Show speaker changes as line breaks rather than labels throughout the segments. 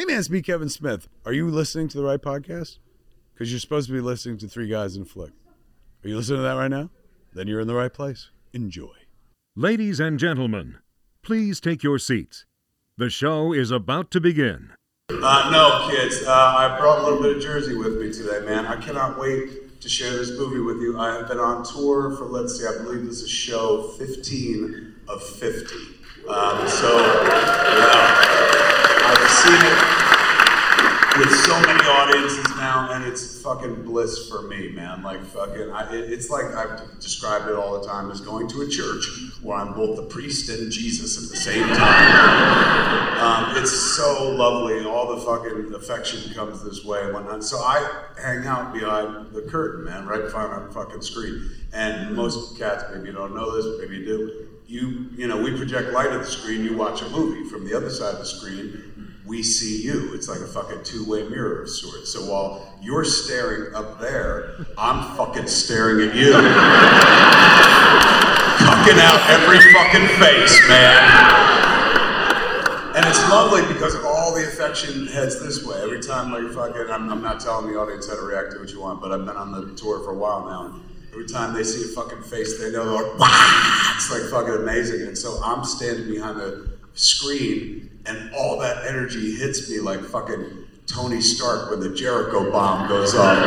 Hey man, it's me, Kevin Smith. Are you listening to the right podcast? Because you're supposed to be listening to Three Guys in a Flick. Are you listening to that right now? Then you're in the right place. Enjoy.
Ladies and gentlemen, please take your seats. The show is about to begin.
Uh, no, kids. Uh, I brought a little bit of Jersey with me today, man. I cannot wait to share this movie with you. I have been on tour for, let's see, I believe this is show 15 of 50. Um, so, yeah. I've seen it with so many audiences now, and it's fucking bliss for me, man. Like fucking, I, it, it's like I've described it all the time as going to a church where I'm both the priest and Jesus at the same time. um, it's so lovely, all the fucking affection comes this way and whatnot. So I hang out behind the curtain, man, right behind the fucking screen. And most cats, maybe you don't know this, maybe you do. You, you know, we project light at the screen. You watch a movie from the other side of the screen we see you. It's like a fucking two-way mirror of sorts. So while you're staring up there, I'm fucking staring at you. Cucking out every fucking face, man. And it's lovely because all the affection heads this way. Every time, like, fucking, I'm, I'm not telling the audience how to react to what you want, but I've been on the tour for a while now. Every time they see a fucking face, they know like, Wah! it's like fucking amazing. And so I'm standing behind the screen and all that energy hits me like fucking Tony Stark when the Jericho bomb goes off.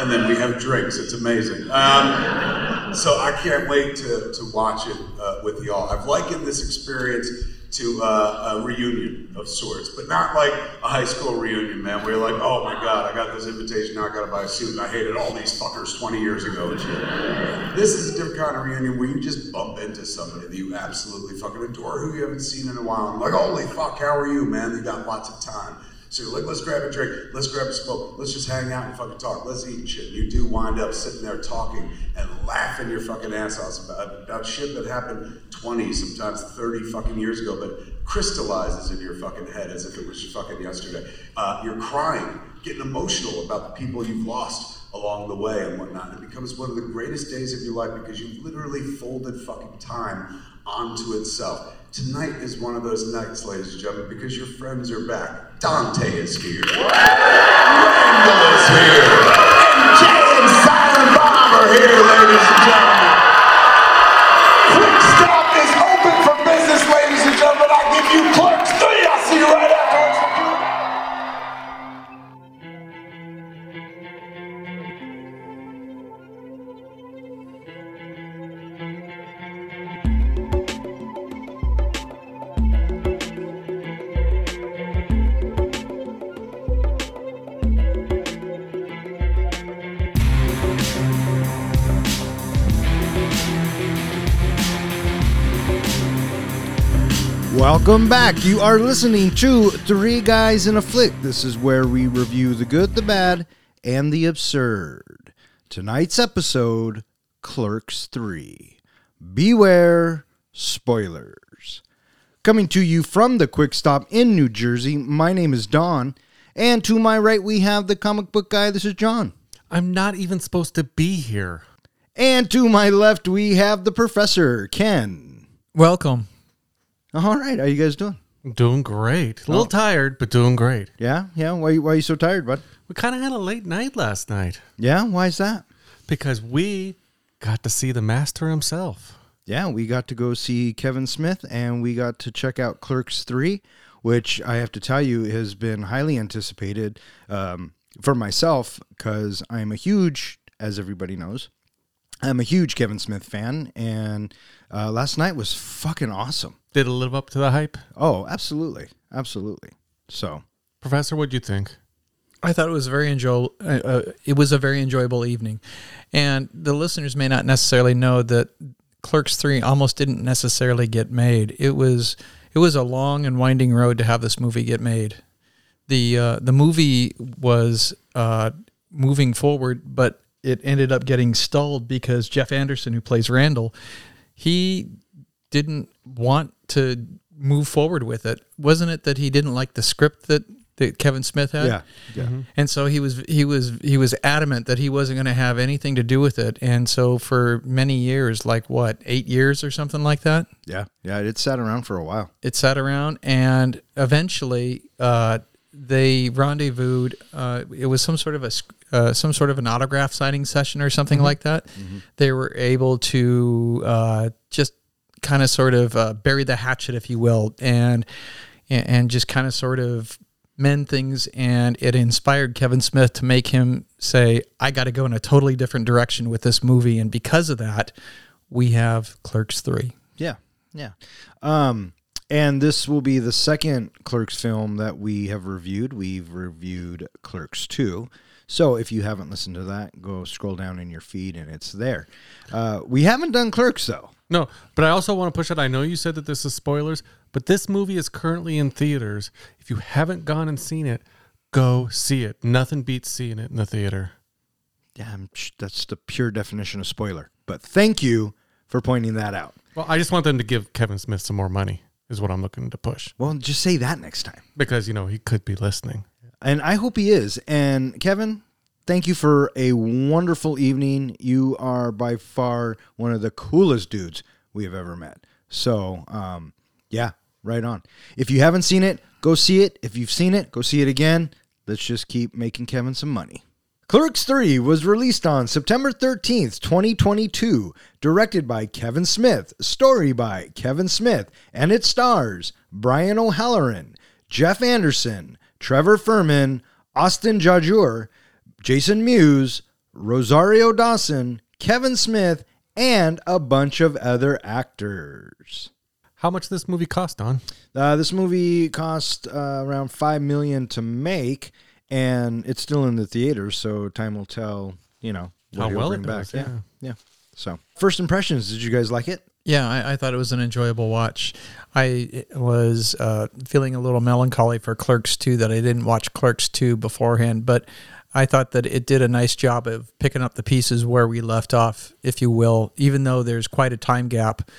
and then we have drinks. It's amazing. Um, so I can't wait to, to watch it uh, with y'all. I've likened this experience to uh, a reunion of sorts, but not like a high school reunion, man, where you're like, oh my god, I got this invitation, now I gotta buy a suit, and I hated all these fuckers 20 years ago. This is a different kind of reunion where you just bump into somebody that you absolutely fucking adore, who you haven't seen in a while, and like, holy fuck, how are you, man? You got lots of time. So like, let's grab a drink, let's grab a smoke, let's just hang out and fucking talk, let's eat shit. You do wind up sitting there talking and laughing your fucking ass off about, about shit that happened 20, sometimes 30 fucking years ago, but crystallizes in your fucking head as if it was fucking yesterday. Uh, you're crying, getting emotional about the people you've lost along the way and whatnot. It becomes one of the greatest days of your life because you've literally folded fucking time onto itself. Tonight is one of those nights, ladies and gentlemen, because your friends are back. Dante is here. Randall is here. And Jay and Silent Bob are here, ladies and gentlemen.
Welcome back. You are listening to Three Guys in a Flick. This is where we review the good, the bad, and the absurd. Tonight's episode Clerks 3. Beware spoilers. Coming to you from the Quick Stop in New Jersey, my name is Don. And to my right, we have the comic book guy. This is John.
I'm not even supposed to be here.
And to my left, we have the professor, Ken.
Welcome.
All right. How you guys doing?
Doing great. A little
Oh.
tired, but doing great.
Yeah? Yeah? Why, why are you so tired, bud?
We kind of had a late night last night
Yeah? Why is that?
because we got to see the master himself.
Yeah, we got to go see Kevin Smith and we got to check out Clerks 3, which I have to tell you has been highly anticipated um, for myself because I'm a huge, as everybody knows, I'm a huge Kevin Smith fan. And uh, last night was fucking awesome.
Did it live up to the hype?
Oh, absolutely. Absolutely. So,
Professor, what'd you think?
I thought it was very enjoyable. Uh, uh, it was a very enjoyable evening, and the listeners may not necessarily know that Clerks Three almost didn't necessarily get made. It was it was a long and winding road to have this movie get made. the uh, The movie was uh, moving forward, but it ended up getting stalled because Jeff Anderson, who plays Randall, he didn't want to move forward with it. Wasn't it that he didn't like the script that that Kevin Smith had.
Yeah, yeah.
And so he was he was he was adamant that he wasn't going to have anything to do with it. And so for many years, like what eight years or something like that,
Yeah, yeah, it sat around for a while.
it sat around, and eventually uh, they rendezvoused. Uh, it was some sort of a sc- uh, some sort of an autograph signing session or something like that. They were able to uh, just kind of sort of uh, bury the hatchet, if you will, and and just kind of sort of mend things. And it inspired Kevin Smith to make him say, "I got to go in a totally different direction with this movie." And because of that, we have Clerks three.
Yeah, yeah. Um, and this will be the second Clerks film that we have reviewed. We've reviewed Clerks 2. So if you haven't listened to that, go scroll down in your feed and it's there. Uh, we haven't done Clerks though.
No, but I also want to push it. I know you said that this is spoilers, but this movie is currently in theaters. If you haven't gone and seen it, go see it. Nothing beats seeing it in the theater.
Yeah, that's the pure definition of spoiler. But thank you for pointing that out.
Well, I just want them to give Kevin Smith some more money, is what I'm looking to push.
Well, just say that next time.
Because, you know, he could be listening.
And I hope he is. And Kevin, thank you for a wonderful evening. You are by far one of the coolest dudes we have ever met. So, um, yeah, right on. If you haven't seen it, go see it. If you've seen it, go see it again. Let's just keep making Kevin some money. Clerks 3 was released on September 13th, 2022, directed by Kevin Smith, story by Kevin Smith, and it stars Brian O'Halloran, Jeff Anderson, Trevor Fehrman, Austin Zajur, Jason Mewes, Rosario Dawson, Kevin Smith, and a bunch of other actors.
How much this movie cost on?
Uh, this movie cost uh, around five million to make, and it's still in the theaters. So time will tell. You know
How well it does,
Yeah, yeah. So first impressions. Did you guys like it?
Yeah, I, I thought it was an enjoyable watch. I was uh, feeling a little melancholy for Clerks 2 that I didn't watch Clerks 2 beforehand, but I thought that it did a nice job of picking up the pieces where we left off, if you will, even though there's quite a time gap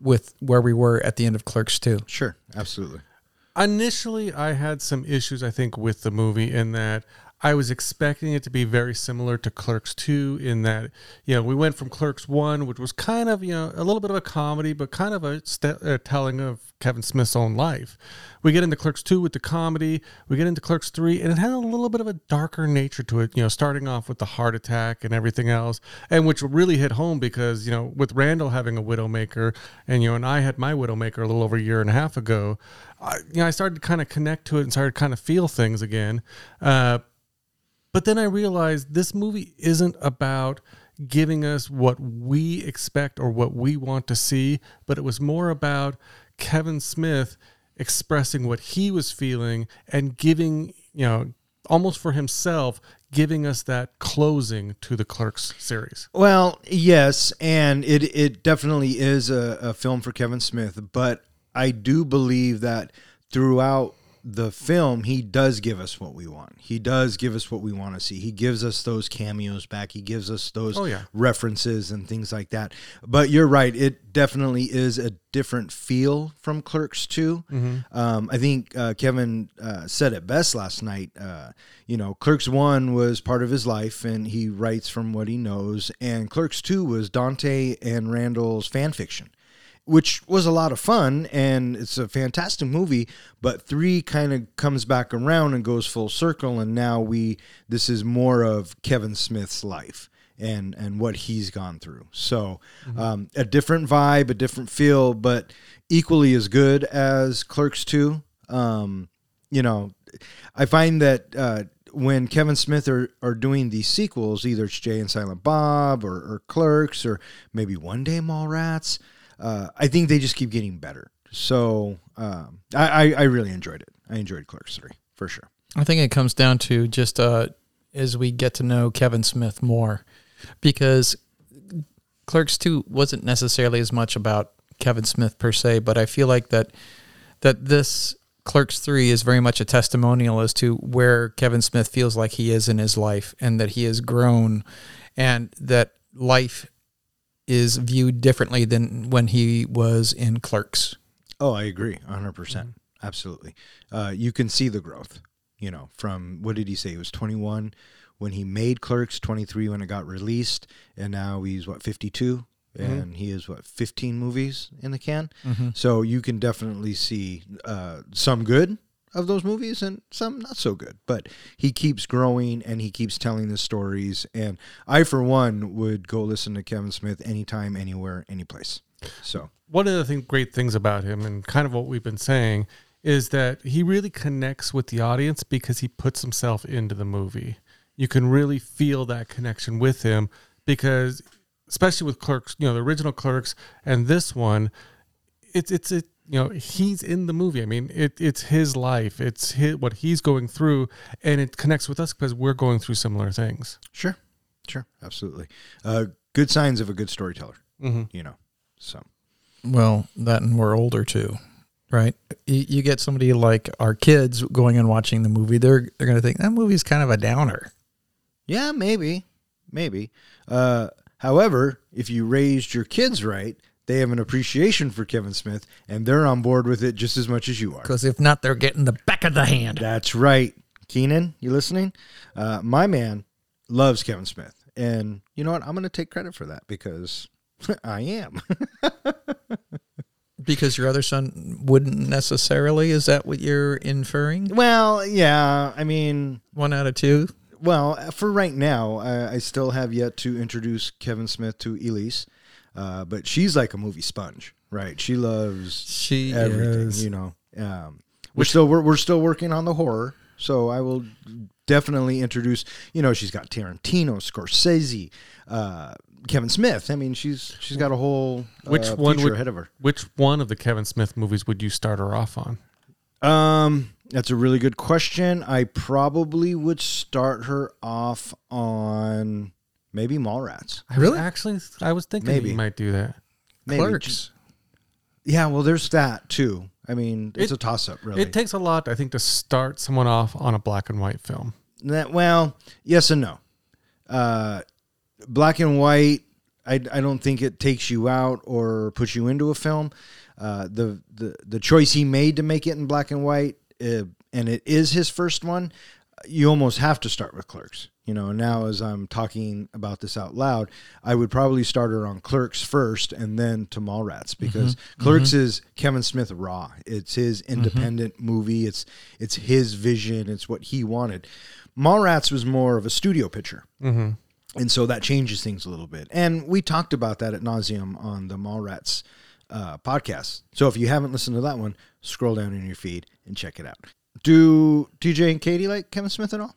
with where we were at the end of Clerks 2.
Sure, absolutely.
Initially, I had some issues, I think, with the movie in that I was expecting it to be very similar to Clerks 2 in that, you know, we went from Clerks 1, which was kind of, you know, a little bit of a comedy, but kind of a, st- a telling of Kevin Smith's own life. We get into Clerks 2 with the comedy, we get into Clerks 3, and it had a little bit of a darker nature to it, you know, starting off with the heart attack and everything else, and which really hit home because, you know, with Randall having a widowmaker, and, you know, and I had my widowmaker a little over a year and a half ago, I, you know, I started to kind of connect to it and started to kind of feel things again. Uh, but then I realized this movie isn't about giving us what we expect or what we want to see, but it was more about Kevin Smith expressing what he was feeling and giving, you know, almost for himself, giving us that closing to the Clerks series.
Well, yes, and it it definitely is a, a film for Kevin Smith, but I do believe that throughout the film, he does give us what we want. He does give us what we want to see. He gives us those cameos back. He gives us those
Oh, yeah.
references and things like that. But you're right; it definitely is a different feel from Clerks 2. Um, I think uh, Kevin uh, said it best last night. Uh, you know, Clerks One was part of his life, and he writes from what he knows. And Clerks Two was Dante and Randall's fan fiction which was a lot of fun and it's a fantastic movie but 3 kind of comes back around and goes full circle and now we this is more of Kevin Smith's life and and what he's gone through. So um, a different vibe a different feel but equally as good as Clerks 2 um, you know I find that uh, when Kevin Smith are, are doing these sequels, either it's Jay and Silent Bob or, or Clerks or maybe One Day Mallrats, uh, I think they just keep getting better. So um, I, I, really enjoyed it. I enjoyed Clerks 3 for sure.
I think it comes down to just uh, as we get to know Kevin Smith more, because Clerks Two wasn't necessarily as much about Kevin Smith per se, but I feel like that that this Clerks Three is very much a testimonial as to where Kevin Smith feels like he is in his life, and that he has grown, and that life is viewed differently than when he was in Clerks.
Oh, I agree 100%. percent Absolutely. Uh, you can see the growth. You know, from what did he say? He was 21 when he made Clerks, 23 when it got released, and now he's what 52, and he is what 15 movies in the can. So you can definitely see uh, some good of those movies and some not so good. But he keeps growing and he keeps telling the stories. And I, for one, would go listen to Kevin Smith anytime, anywhere, any place. So
one of the thing, great things about him and kind of what we've been saying is that he really connects with the audience because he puts himself into the movie. You can really feel that connection with him because especially with clerks, you know, the original clerks and this one, it's it's it you know, he's in the movie. I mean, it it's his life. It's his, what he's going through and it connects with us because we're going through similar things.
sure, sure, absolutely. Uh, good signs of a good storyteller.
Mm-hmm.
You know, so
Well, that and we're older too, right? You, you get somebody like our kids going and watching the movie. They're they're going to think that movie's kind of a downer.
yeah, maybe, maybe. Uh, however, if you raised your kids right, they have an appreciation for Kevin Smith, and they're on board with it just as much as you are.
Because if not, they're getting the back of the hand.
That's right. Keenan, you listening? Uh, my man loves Kevin Smith. And you know what? I'm going to take credit for that because I am.
Because your other son wouldn't necessarily. Is that what you're inferring?
well, yeah. I mean,
One out of two.
well, for right now, I, I still have yet to introduce Kevin Smith to Elise. Uh, but she's like a movie sponge, right? She loves
She
everything,
is.
you know. Um, we're still we're, we're still working on the horror, so I will definitely introduce. You know, she's got Tarantino, Scorsese, uh, Kevin Smith. I mean, she's she's got a whole
Which
uh,
one would
ahead of her.
Which one of the Kevin Smith movies would you start her off on?
Um, that's a really good question. I probably would start her off on maybe Mallrats.
I
Really?
was actually I was thinking
Maybe.
you might do that.
Maybe.
Clerks.
Yeah, well, there's that too. I mean, it's
It-
a toss up, really.
It takes a lot, I think, to start someone off on a black and white film.
That well, yes and no. Uh, black and white. I, I don't think it takes you out or puts you into a film. Uh, the the the choice he made to make it in black and white, uh, and it is his first one. You almost have to start with Clerks. You know, now as I'm talking about this out loud, I would probably start her on Clerks first and then to Mallrats mm-hmm. because mm-hmm. Clerks is Kevin Smith raw. It's his mm-hmm. independent movie. It's it's his vision. It's what he wanted. Mallrats was more of a studio picture. And so that changes things a little bit. And we talked about that at nauseum on the Mallrats uh, podcast. So if you haven't listened to that one, scroll down in your feed and check it out. Do TJ and Katie like Kevin Smith at all?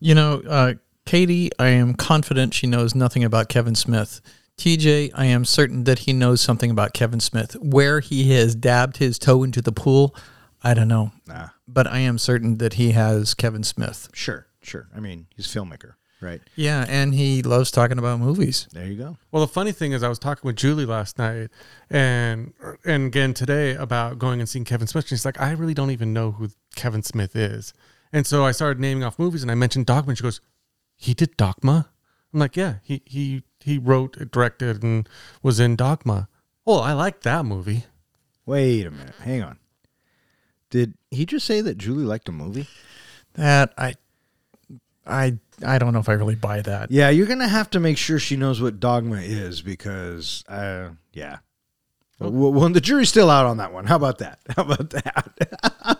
You know, uh, Katie, I am confident she knows nothing about Kevin Smith. TJ, I am certain that he knows something about Kevin Smith. Where he has dabbed his toe into the pool, I don't know.
Nah.
But I am certain that he has Kevin Smith.
Sure, sure. I mean, he's a filmmaker, right?
Yeah, and he loves talking about movies.
There you go.
Well, the funny thing is, I was talking with Julie last night, and and again today about going and seeing Kevin Smith. And she's like, I really don't even know who Kevin Smith is. And so I started naming off movies, and I mentioned Dogma. And she goes, "He did Dogma." I'm like, "Yeah, he he he wrote, directed, and was in Dogma." Oh, I like that movie.
Wait a minute. Hang on. Did he just say that Julie liked a movie?
That I I I don't know if I really buy that.
Yeah, you're gonna have to make sure she knows what dogma is because, uh, yeah. Well, well, the jury's still out on that one. How about that? How about that?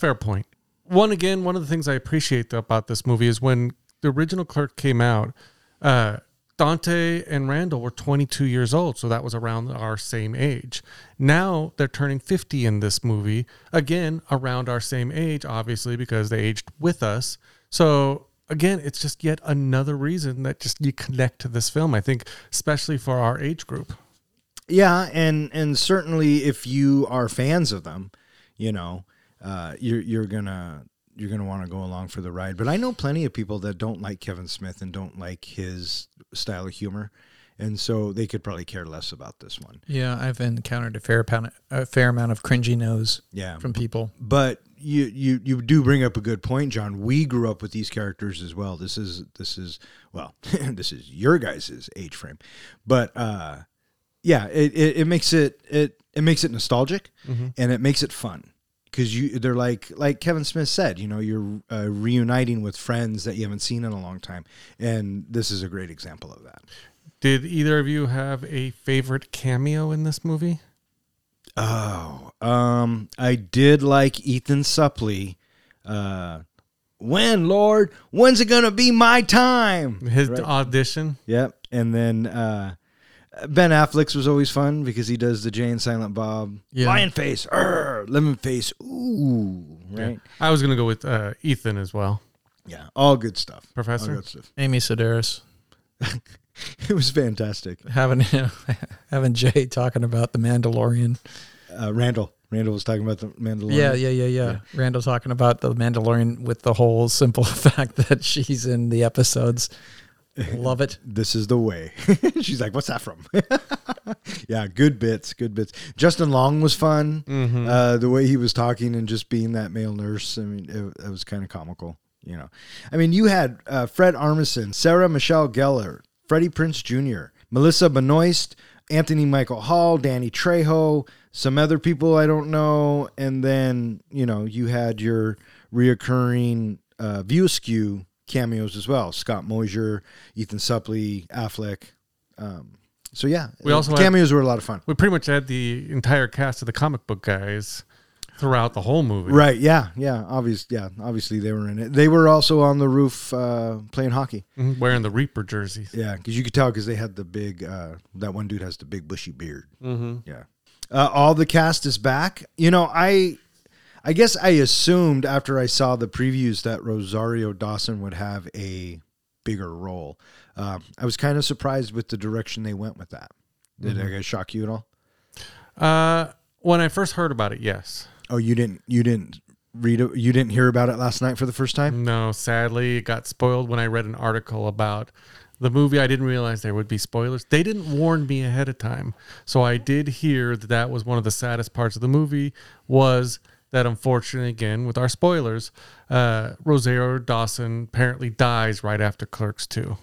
Fair point. One again, one of the things I appreciate about this movie is when the original Clerk came out, uh, Dante and Randall were 22 years old, so that was around our same age. Now they're turning 50 in this movie, again around our same age, obviously because they aged with us. So again, it's just yet another reason that just you connect to this film. I think, especially for our age group.
Yeah, and and certainly if you are fans of them, you know, uh, you're you're gonna you're gonna want to go along for the ride. But I know plenty of people that don't like Kevin Smith and don't like his style of humor, and so they could probably care less about this one.
Yeah, I've encountered a fair amount, a fair amount of cringy nose
Yeah,
from people.
but you you you do bring up a good point, John. We grew up with these characters as well. This is this is well, this is your guys' age frame, but uh, yeah, it, it, it makes it it it makes it nostalgic and it makes it fun. Because you they're like like Kevin Smith said, you know, you're uh, reuniting with friends that you haven't seen in a long time, and this is a great example of that.
Did either of you have a favorite cameo in this movie?
Oh, um, I did like Ethan Suplee. Uh, when Lord, when's it gonna be my time?
His
Right.
audition.
Yep, and then uh, Ben Affleck's was always fun because he does the Jay and Silent Bob
Yeah.
lion face, arr, lemon face, ooh, right?
I was gonna go with uh, Ethan as well.
Yeah, all good stuff. All
Professor?
good stuff.
Amy Sedaris
It was fantastic.
having having Jay talking about the Mandalorian.
Uh, Randall, Randall was talking about the Mandalorian.
Yeah, yeah, yeah, yeah. Randall talking about the Mandalorian with the whole simple fact that she's in the episodes. Love it.
this is the way. She's like, "What's that from?" yeah, good bits, good bits. Justin Long was fun.
Mm-hmm.
Uh, the way he was talking and just being that male nurse. I mean, it, it was kind of comical. You know, I mean, you had uh, Fred Armisen, Sarah Michelle Gellar, Freddie Prinze Jr., Melissa Benoist, Anthony Michael Hall, Danny Trejo, some other people I don't know, and then you know you had your reoccurring uh, View Askew cameos as well. Scott Mosier, Ethan Suplee, Affleck. Um, so yeah,
We also
the
had-
cameos were a lot of fun.
We pretty much had the entire cast of the comic book guys throughout the whole movie.
Right? Yeah, yeah. Obvious. Yeah, obviously they were in it. They were also on the roof uh, playing hockey.
Mhm, Wearing the Reaper jerseys.
Yeah, because you could tell because they had the big. Uh, that one dude has the big bushy beard.
Mm-hmm.
Yeah. Uh, all the cast is back. You know, I, I guess I assumed after I saw the previews that Rosario Dawson would have a bigger role. Um, I was kind of surprised with the direction they went with that. Did
Mm-hmm.
that shock you at all?
Uh, when I first heard about it, yes.
Oh, you didn't. You didn't read it. You didn't hear about it last night for the first time.
No, sadly, it got spoiled when I read an article about the movie. I didn't realize there would be spoilers. They didn't warn me ahead of time, so I did hear that that was one of the saddest parts of the movie. Was that unfortunately again with our spoilers, uh, Rosario Dawson apparently dies right after Clerks two,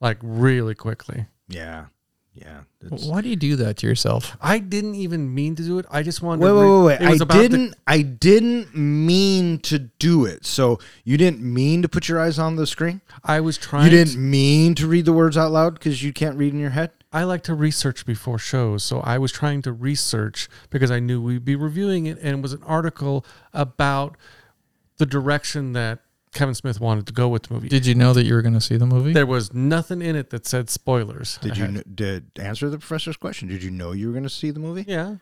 like really quickly.
Yeah, yeah. It's-
Why do you do that to yourself?
I didn't even mean to do it. I just wanted.
Wait,
to
wait,
re-
wait, wait.
It
I didn't. I didn't mean to do it. So you didn't mean to put your eyes on the screen.
I was trying.
You didn't
to-
mean to read the words out loud because you can't read in your head.
I like to research before shows, so I was trying to research because I knew we'd be reviewing it, and it was an article about the direction that Kevin Smith wanted to go with the movie.
Did you know that you were going to see the movie?
there was nothing in it that said spoilers.
Did you kn- did answer the professor's question? Did you know you were going to see the movie?
Yeah,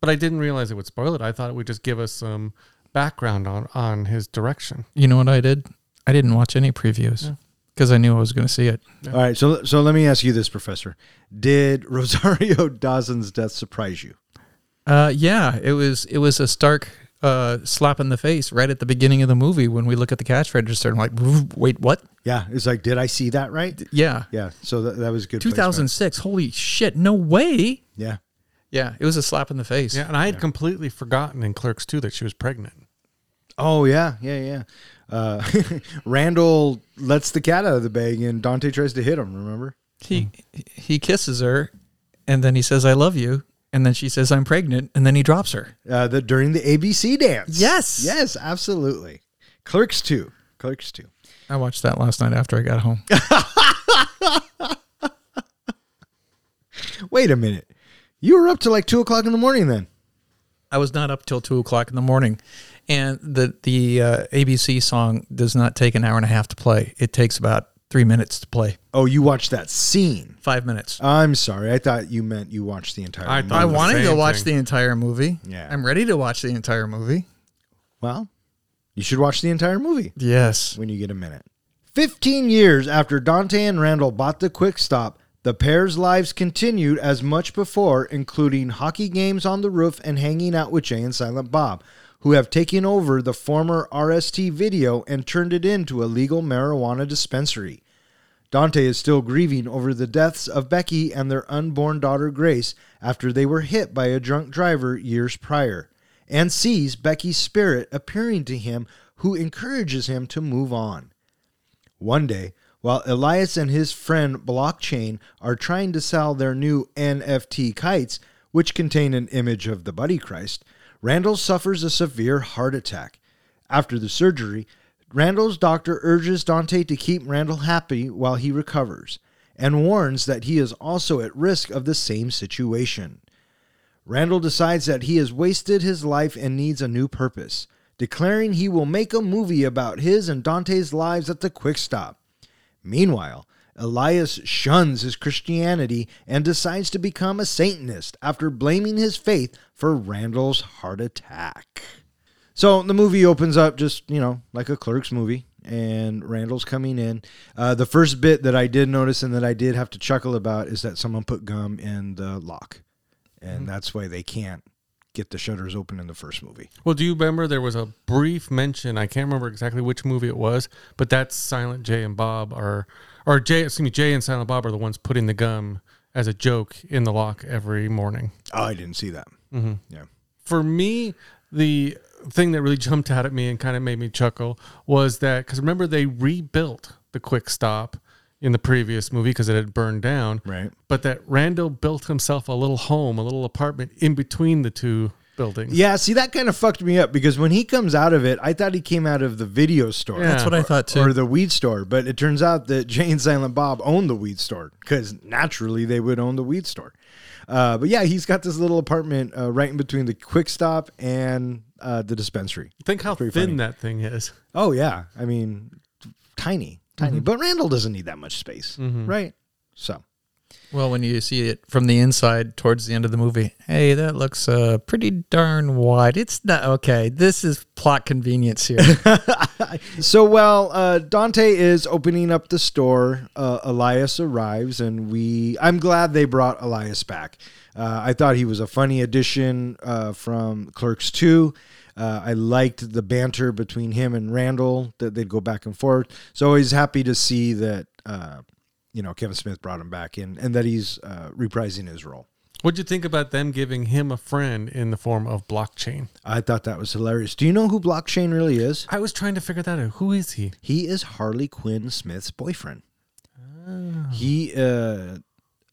but I didn't realize it would spoil it. I thought it would just give us some background on on his direction.
You know what I did? I didn't watch any previews
Yeah.
Because I knew I was going to see it.
All right. So so let me ask you this, Professor. Did Rosario Dawson's death surprise you?
Uh, yeah, it was it was a stark uh, slap in the face right at the beginning of the movie when we look at the cash register and I'm like, wait, what?
Yeah. It's like, did I see that right?
Yeah,
Yeah. So that, that was good. placement.
2006. Holy shit! No way.
Yeah.
Yeah, it was a slap in the face.
Yeah, and I had completely forgotten in Clerks too that she was pregnant.
Oh yeah, yeah, yeah. Uh, Randall lets the cat out of the bag, and Dante tries to hit him. Remember?
He he kisses her, and then he says, "I love you," and then she says, "I'm pregnant," and then he drops her.
Uh, the during the ABC dance.
Yes.
Yes, absolutely. Clerks two. Clerks two.
I watched that last night after I got home.
Wait a minute. You were up to like two o'clock in the morning then.
I was not up till two o'clock in the morning, and the the uh, ABC song does not take an hour and a half to play. It takes about three minutes to play.
Oh, you watched that scene.
Five minutes.
I'm sorry. I thought you meant you watched the entire.
I
movie.
I wanted to watch
thing.
the entire movie.
Yeah.
I'm ready to watch the entire movie.
Well, you should watch the entire movie
Yes.
when you get a minute. Fifteen years after Dante and Randall bought the Quick Stop, the pair's lives continued as much before, including hockey games on the roof and hanging out with Jay and Silent Bob, who have taken over the former RST video and turned it into a legal marijuana dispensary. Dante is still grieving over the deaths of Becky and their unborn daughter Grace after they were hit by a drunk driver years prior, and sees Becky's spirit appearing to him, who encourages him to move on. One day, while Elias and his friend Blockchain are trying to sell their new NFT kites, which contain an image of the Buddy Christ, Randall suffers a severe heart attack. After the surgery, Randall's doctor urges Dante to keep Randall happy while he recovers and warns that he is also at risk of the same situation. Randall decides that he has wasted his life and needs a new purpose, declaring he will make a movie about his and Dante's lives at the quick stop. Meanwhile, Elias shuns his Christianity and decides to become a Satanist after blaming his faith for Randall's heart attack. So the movie opens up just, you know, like a clerk's movie, and Randall's coming in. Uh, the first bit that I did notice and that I did have to chuckle about is that someone put gum in the lock, and that's why they can't get the shutters open in the first movie.
Well, do you remember there was a brief mention? I can't remember exactly which movie it was, but that's Silent Jay and Bob are, or Jay, excuse me, Jay and Silent Bob are the ones putting the gum as a joke in the lock every morning.
Oh, I didn't see that.
Mm-hmm.
Yeah.
For me, the thing that really jumped out at me and kind of made me chuckle was that because remember they rebuilt the Quick Stop in the previous movie because it had burned down,
Right.
but that Randall built himself a little home, a little apartment in between the two buildings.
Yeah, see that kind of fucked me up because when he comes out of it, I thought he came out of the video store.
Yeah.
That's what I thought too.
Or the weed store, but it turns out that Jay and Silent Bob own the weed store because naturally they would own the weed store. Uh, but yeah, he's got this little apartment uh, right in between the quick stop and uh, the dispensary.
Think how thin
funny.
that thing is.
Oh yeah, I mean, tiny, tiny. But Randall doesn't need that much space, right? So
Well, when you see it from the inside towards the end of the movie, hey, that looks uh, pretty darn wide. It's not okay. This is plot convenience here.
So while uh, Dante is opening up the store, uh, Elias arrives, and we. I'm glad they brought Elias back. Uh, I thought he was a funny addition uh, from Clerks Two. Uh, I liked the banter between him and Randall that they'd go back and forth. So always happy to see that uh, you know Kevin Smith brought him back in, and that he's uh, reprising his role.
What'd you think about them giving him a friend in the form of blockchain?
I thought that was hilarious. Do you know who Blockchain really is?
I was trying to figure that out. Who is he?
He is Harley Quinn Smith's boyfriend. He uh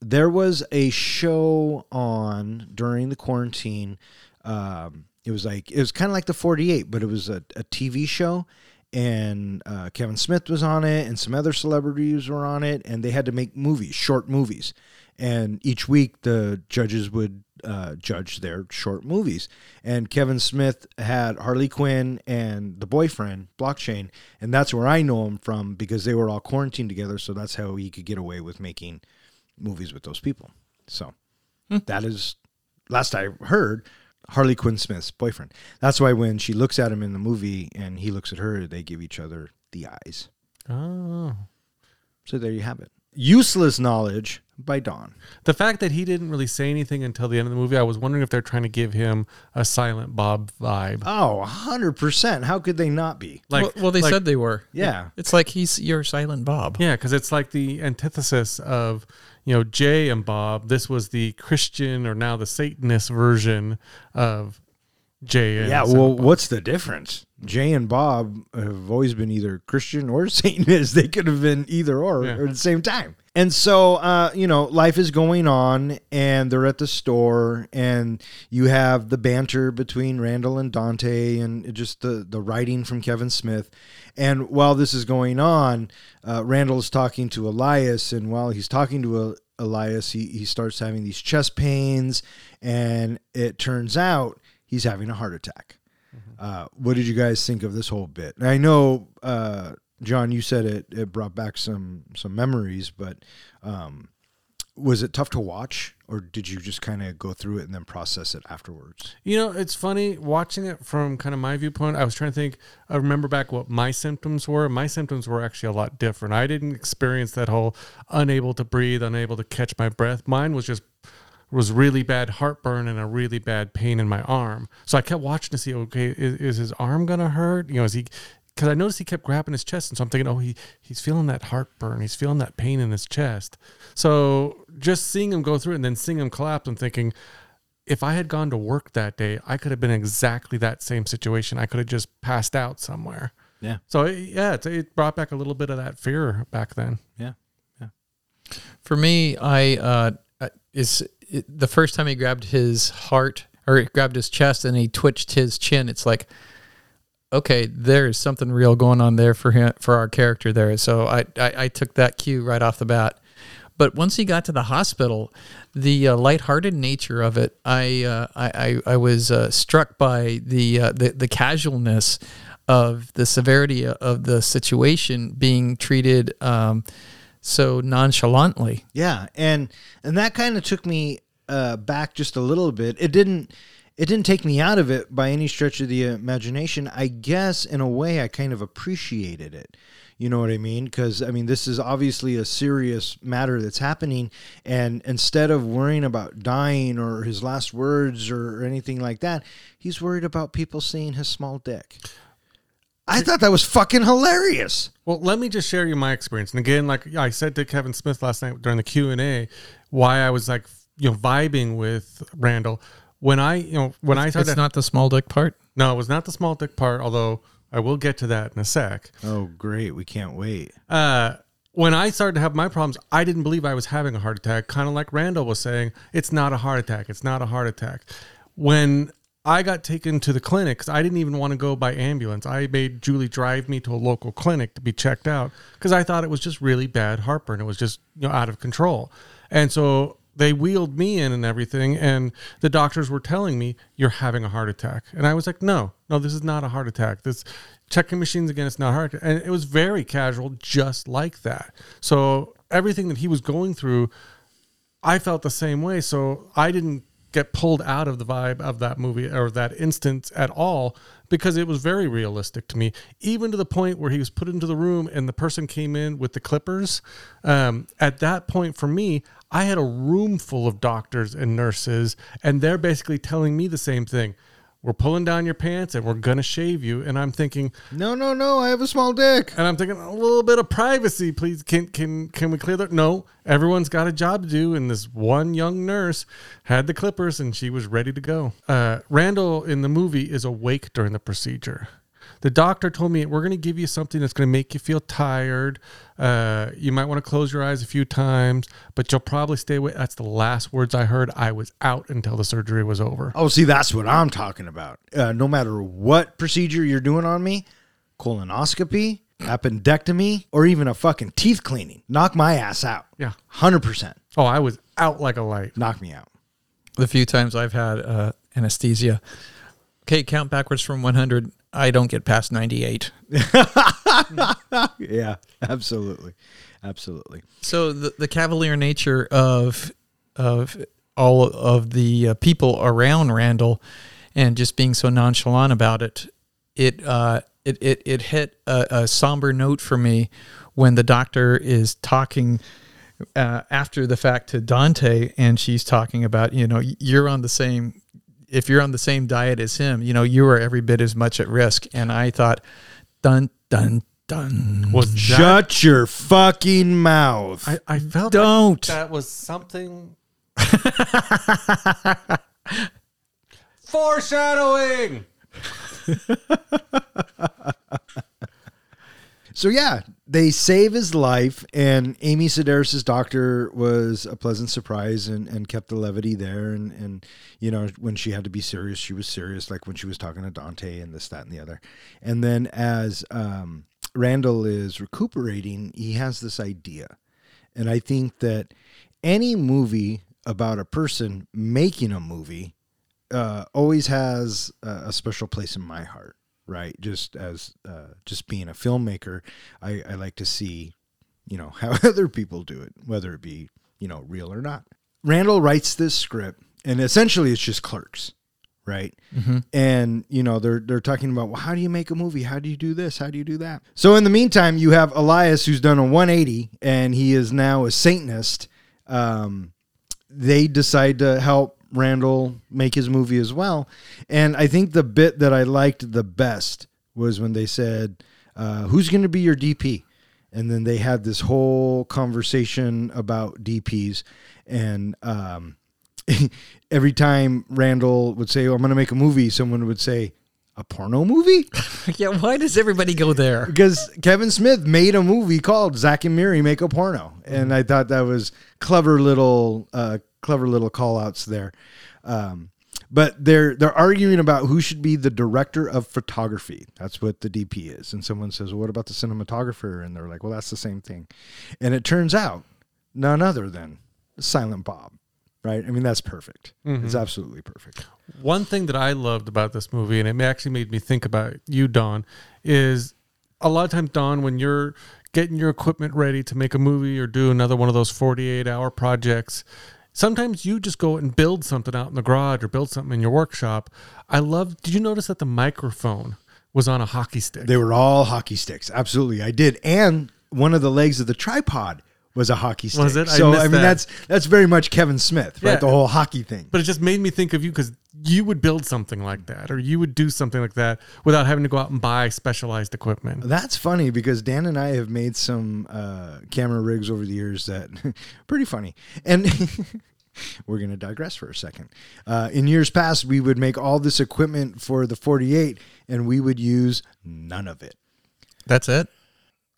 there was a show on during the quarantine. Um it was like it was kind of like the 48, but it was a, a TV show and uh, Kevin Smith was on it and some other celebrities were on it and they had to make movies, short movies. And each week the judges would uh, judge their short movies. And Kevin Smith had Harley Quinn and the boyfriend, Blockchain, and that's where I know him from because they were all quarantined together. So that's how he could get away with making movies with those people. So that is, last I heard, Harley Quinn Smith's boyfriend. That's why when she looks at him in the movie and he looks at her, they give each other the eyes.
Oh.
So there you have it. Useless knowledge by Don.
The fact that he didn't really say anything until the end of the movie, I was wondering if they're trying to give him a silent Bob vibe.
Oh, 100%. How could they not be?
Like,
well, well, they
like-
said they were.
Yeah.
It's like he's your silent Bob.
Yeah, because it's like the antithesis of, you know, Jay and Bob. This was the Christian or now the Satanist version of Jay and
Yeah, well,
Bob.
what's the difference? Jay and Bob have always been either Christian or Satanist. They could have been either or
Yeah.
or at the same time. And so, uh, you know, life is going on, and they're at the store, and you have the banter between Randall and Dante, and just the the writing from Kevin Smith. And while this is going on, uh, Randall is talking to Elias, and while he's talking to uh, Elias, he he starts having these chest pains, and it turns out he's having a heart attack. Uh, what did you guys think of this whole bit? I know, uh, John, you said it, it brought back some some memories, but um, was it tough to watch, or did you just kind of go through it and then process it afterwards?
You know, it's funny watching it from kind of my viewpoint. I was trying to think, I remember back what my symptoms were. My symptoms were actually a lot different. I didn't experience that whole unable to breathe, unable to catch my breath. Mine was just was really bad heartburn and a really bad pain in my arm. So I kept watching to see, okay, is, is his arm gonna hurt? You know, is he? Because I noticed he kept grabbing his chest, and so I'm thinking, oh, he he's feeling that heartburn, he's feeling that pain in his chest. So just seeing him go through it and then seeing him collapse, I'm thinking, if I had gone to work that day, I could have been exactly that same situation. I could have just passed out somewhere.
Yeah.
So it, yeah, it, it brought back a little bit of that fear back then.
Yeah. Yeah.
For me, I uh, uh, is it, the first time he grabbed his heart or he grabbed his chest and he twitched his chin. It's like, okay, there is something real going on there for him for our character there. So I I, I took that cue right off the bat. But once he got to the hospital, the uh, lighthearted nature of it, I uh, I, I I was uh, struck by the, uh, the the casualness of the severity of the situation being treated um, so nonchalantly.
Yeah, and and that kind of took me uh, back just a little bit. It didn't it didn't take me out of it by any stretch of the imagination. I guess in a way I kind of appreciated it. You know what I mean? Because I mean, this is obviously a serious matter that's happening, and instead of worrying about dying or his last words or anything like that, he's worried about people seeing his small dick. I thought that was fucking hilarious.
Well, let me just share you my experience. And again, like I said to Kevin Smith last night during the Q and A, why I was like, you know, vibing with Randall. When I, you know, when I started,
It's not the small dick part.
no, it was not the small dick part. Although I will get to that in a sec.
Oh, great! We can't wait.
Uh, when I started to have my problems, I didn't believe I was having a heart attack. Kind of like Randall was saying, it's not a heart attack. It's not a heart attack. When I got taken to the clinic, 'cause I didn't even want to go by ambulance. I made Julie drive me to a local clinic to be checked out because I thought it was just really bad heartburn. It was just you know out of control, and so they wheeled me in and everything, and the doctors were telling me you're having a heart attack, and I was like, no, no, this is not a heart attack. This checking machines again, it's not attack. and it was very casual, just like that. So everything that he was going through, I felt the same way. So I didn't get pulled out of the vibe of that movie or that instance at all because it was very realistic to me, even to the point where he was put into the room and the person came in with the clippers. Um, at that point, for me, I had a room full of doctors and nurses, and they're basically telling me the same thing. We're pulling down your pants and we're gonna shave you. And I'm thinking,
No, no, no! I have a small dick.
and I'm thinking a little bit of privacy, please. Can can can we clear that? No, everyone's got a job to do, and this one young nurse had the clippers, and she was ready to go. Uh, Randall in the movie is awake during the procedure. The doctor told me we're going to give you something that's going to make you feel tired. Uh, you might want to close your eyes a few times, but you'll probably stay awake. That's the last words I heard. I was out until the surgery was over.
Oh, see, that's what I'm talking about. Uh, no matter what procedure you're doing on me, colonoscopy, appendectomy, or even a fucking teeth cleaning, knock my ass out.
Yeah.
100%.
Oh, I was out like a light.
Knock me out.
The few times I've had uh, anesthesia. Okay, count backwards from 100. I don't get past 98.
Yeah, absolutely. Absolutely.
So the, the cavalier nature of of all of the uh, people around Randall and just being so nonchalant about it, it uh, it, it, it hit a, a somber note for me when the doctor is talking uh, after the fact to Dante and she's talking about, you know, you're on the same if you're on the same diet as him, you know, you are every bit as much at risk. And I thought, dun dun dun.
Was that
Shut your fucking mouth.
I, I felt
Don't.
like that was something. Foreshadowing.
So yeah, they save his life, and Amy Sedaris' doctor was a pleasant surprise and, and kept the levity there. And, and you know, when she had to be serious, she was serious, like when she was talking to Dante and this, that, and the other. And then as um, Randall is recuperating, he has this idea, and I think that any movie about a person making a movie uh, always has a, a special place in my heart right? Just as uh, just being a filmmaker I, I like to see you know how other people do it whether it be you know real or not. Randall writes this script and essentially it's just clerks right? And you know they're they're talking about well how do you make a movie? How do you do this? How do you do that? So in the meantime you have elias who's done a 180 and he is now a satanist. Um, they decide to help Randall make his movie as well. And I think the bit that I liked the best was when they said, uh, Who's going to be your DP? And then they had this whole conversation about DPs. And um, every time Randall would say, oh, I'm going to make a movie, someone would say, A porno movie?
Yeah, why does everybody go there?
because Kevin Smith made a movie called Zack and Miri Make a Porno, and I thought that was clever little, uh, clever little call outs there. Um, But they're they're arguing about who should be the director of photography. That's what the DP is. And someone says, well, "What about the cinematographer?" And they're like, "Well, that's the same thing." And it turns out none other than Silent Bob. Right? I mean, that's perfect. It's absolutely perfect.
One thing that I loved about this movie, and it actually made me think about you, Don, is a lot of times, Don, when you're getting your equipment ready to make a movie or do another one of those 48 hour projects, sometimes you just go and build something out in the garage or build something in your workshop. I love, did you notice that the microphone was on a hockey stick?
They were all hockey sticks. Absolutely, I did. And one of the legs of the tripod was a hockey stick.
Was it? I
So I mean,
that.
that's that's very much Kevin Smith, right?
Yeah.
The whole hockey thing.
but it just made me think of you because you would build something like that or you would do something like that without having to go out and buy specialized equipment.
That's funny because Dan and I have made some uh, camera rigs over the years that pretty funny. And we're going to digress for a second. Uh, in years past, we would make all this equipment for the 48 and we would use none of it.
That's it.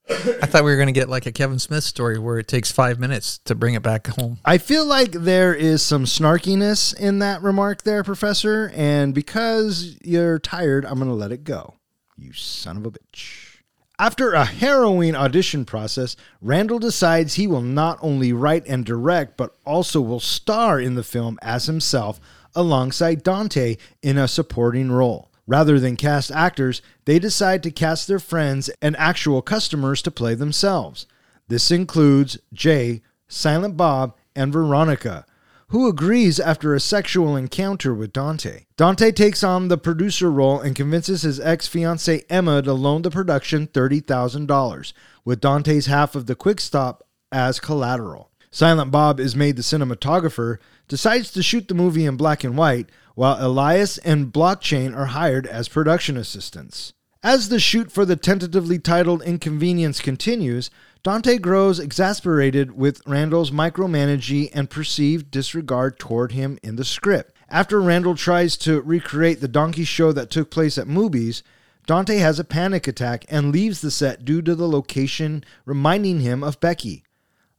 I thought we were going to get like a Kevin Smith story where it takes five minutes to bring it back home.
I feel like there is some snarkiness in that remark there, Professor. And because you're tired, I'm going to let it go. You son of a bitch. After a harrowing audition process, Randall decides he will not only write and direct, but also will star in the film as himself alongside Dante in a supporting role. Rather than cast actors, they decide to cast their friends and actual customers to play themselves. This includes Jay, Silent Bob, and Veronica, who agrees after a sexual encounter with Dante. Dante takes on the producer role and convinces his ex fiancee Emma to loan the production $30,000, with Dante's half of the quick stop as collateral. Silent Bob is made the cinematographer, decides to shoot the movie in black and white, while Elias and Blockchain are hired as production assistants. As the shoot for the tentatively titled Inconvenience continues, Dante grows exasperated with Randall's micromanaging and perceived disregard toward him in the script. After Randall tries to recreate the donkey show that took place at Mooby's, Dante has a panic attack and leaves the set due to the location reminding him of Becky.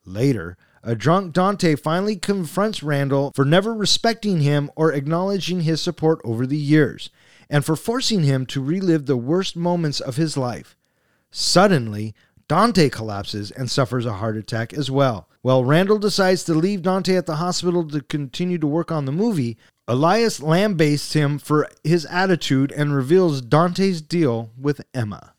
Later, a drunk Dante finally confronts Randall for never respecting him or acknowledging his support over the years, and for forcing him to relive the worst moments of his life. Suddenly, Dante collapses and suffers a heart attack as well. While Randall decides to leave Dante at the hospital to continue to work on the movie, Elias lambastes him for his attitude and reveals Dante's deal with Emma.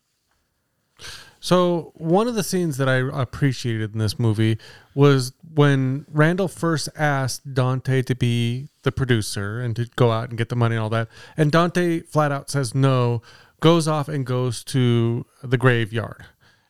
So one of the scenes that I appreciated in this movie was when Randall first asked Dante to be the producer and to go out and get the money and all that, and Dante flat out says no, goes off and goes to the graveyard.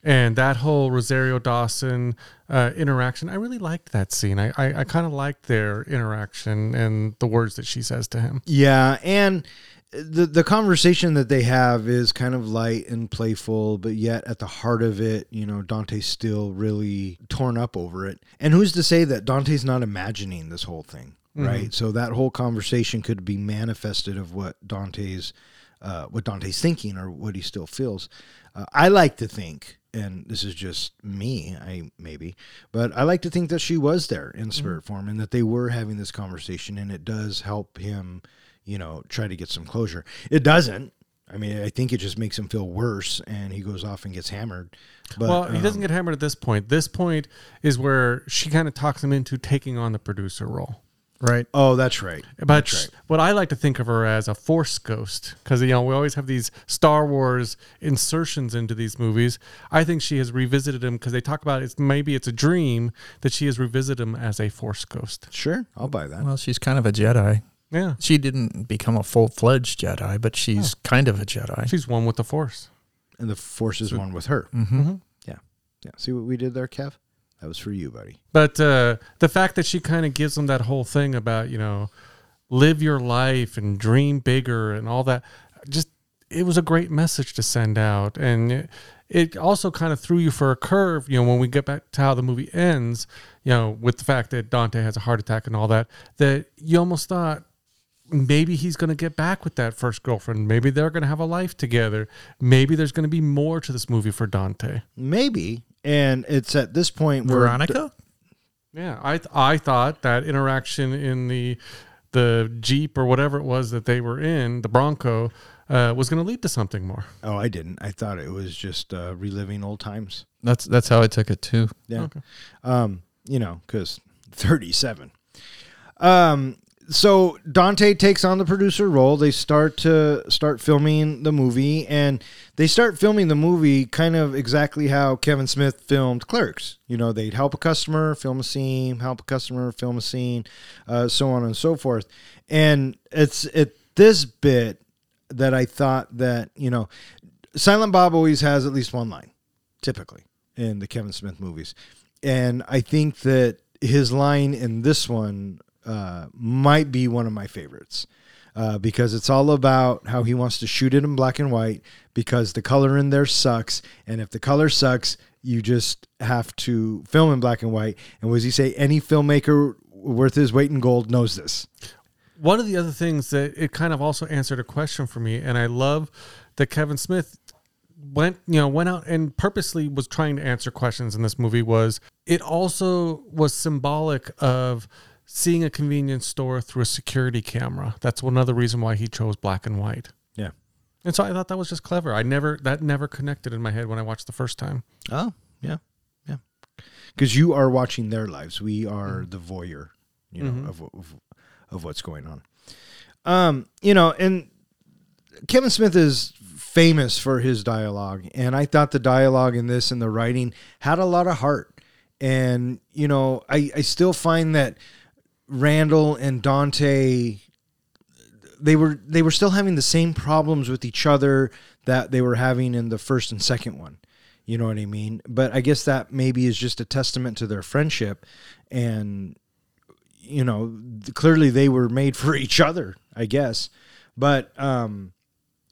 And that whole Rosario Dawson uh, interaction, I really liked that scene. I, I, I kind of liked their interaction and the words that she says to him.
Yeah, and the the conversation that they have is kind of light and playful, but yet at the heart of it, you know, Dante's still really torn up over it. And who's to say that Dante's not imagining this whole thing, right? So that whole conversation could be manifested of what Dante's uh, what Dante's thinking or what he still feels. Uh, I like to think, and this is just me, I maybe, but I like to think that she was there in spirit form and that they were having this conversation, and it does help him, you know, try to get some closure. It doesn't. I mean, I think it just makes him feel worse, and he goes off and gets hammered. But
well, he doesn't
um,
get hammered at this point. This point is where she kind of talks him into taking on the producer role.
Right.
Oh, that's right.
But
That's right.
what I like to think of her as a force ghost, because you know we always have these Star Wars insertions into these movies. I think she has revisited him because they talk about it's maybe it's a dream that she has revisited him as a force ghost.
Sure, I'll buy that.
Well, she's kind of a Jedi.
Yeah,
She didn't become a full fledged Jedi, but she's kind of a Jedi.
she's one with the force.
And the force is one with her.
Mm-hmm.
Yeah, yeah. See what we did there, Kev? That was for you, buddy.
But uh, the fact that she kind of gives them that whole thing about you know live your life and dream bigger and all that, just it was a great message to send out, and it, it also kind of threw you for a curve. You know, when we get back to how the movie ends, you know, with the fact that Dante has a heart attack and all that, that you almost thought maybe he's going to get back with that first girlfriend. Maybe they're going to have a life together. Maybe there's going to be more to this movie for Dante.
Maybe. And it's at this point where
Veronica?
Yeah, I th- I thought that interaction in the the Jeep or whatever it was that they were in, the Bronco, uh, was going to lead to something more.
Oh, I didn't. I thought it was just uh, reliving old times.
That's that's how I took it too.
Yeah.
Okay.
Um, you know, because 37. Um, so Dante takes on the producer role. They start to start filming the movie, and they start filming the movie kind of exactly how Kevin Smith filmed Clerks. You know, they'd help a customer, film a scene, help a customer, film a scene, uh, so on and so forth. And it's at this bit that I thought that you know, Silent Bob always has at least one line, typically in the Kevin Smith movies, and I think that his line in this one uh, might be one of my favorites uh, because it's all about how he wants to shoot it in black and white because the color in there sucks, and if the color sucks, you just have to film in black and white. And was he say any filmmaker worth his weight in gold knows this?
One of the other things that it kind of also answered a question for me, and I love that Kevin Smith went you know went out and purposely was trying to answer questions in this movie was it also was symbolic of seeing a convenience store through a security camera that's one other reason why he chose black and white
Yeah.
and so i thought that was just clever i never that never connected in my head when i watched the first time
Oh, yeah, yeah. Because you are watching their lives. We are the voyeur, you know, of, of of what's going on. Um, you know, and Kevin Smith is famous for his dialogue, and I thought the dialogue in this and the writing had a lot of heart. And you know, I I still find that Randall and Dante they were they were still having the same problems with each other that they were having in the first and second one. You know what I mean? But I guess that maybe is just a testament to their friendship and you know, clearly they were made for each other, I guess. But um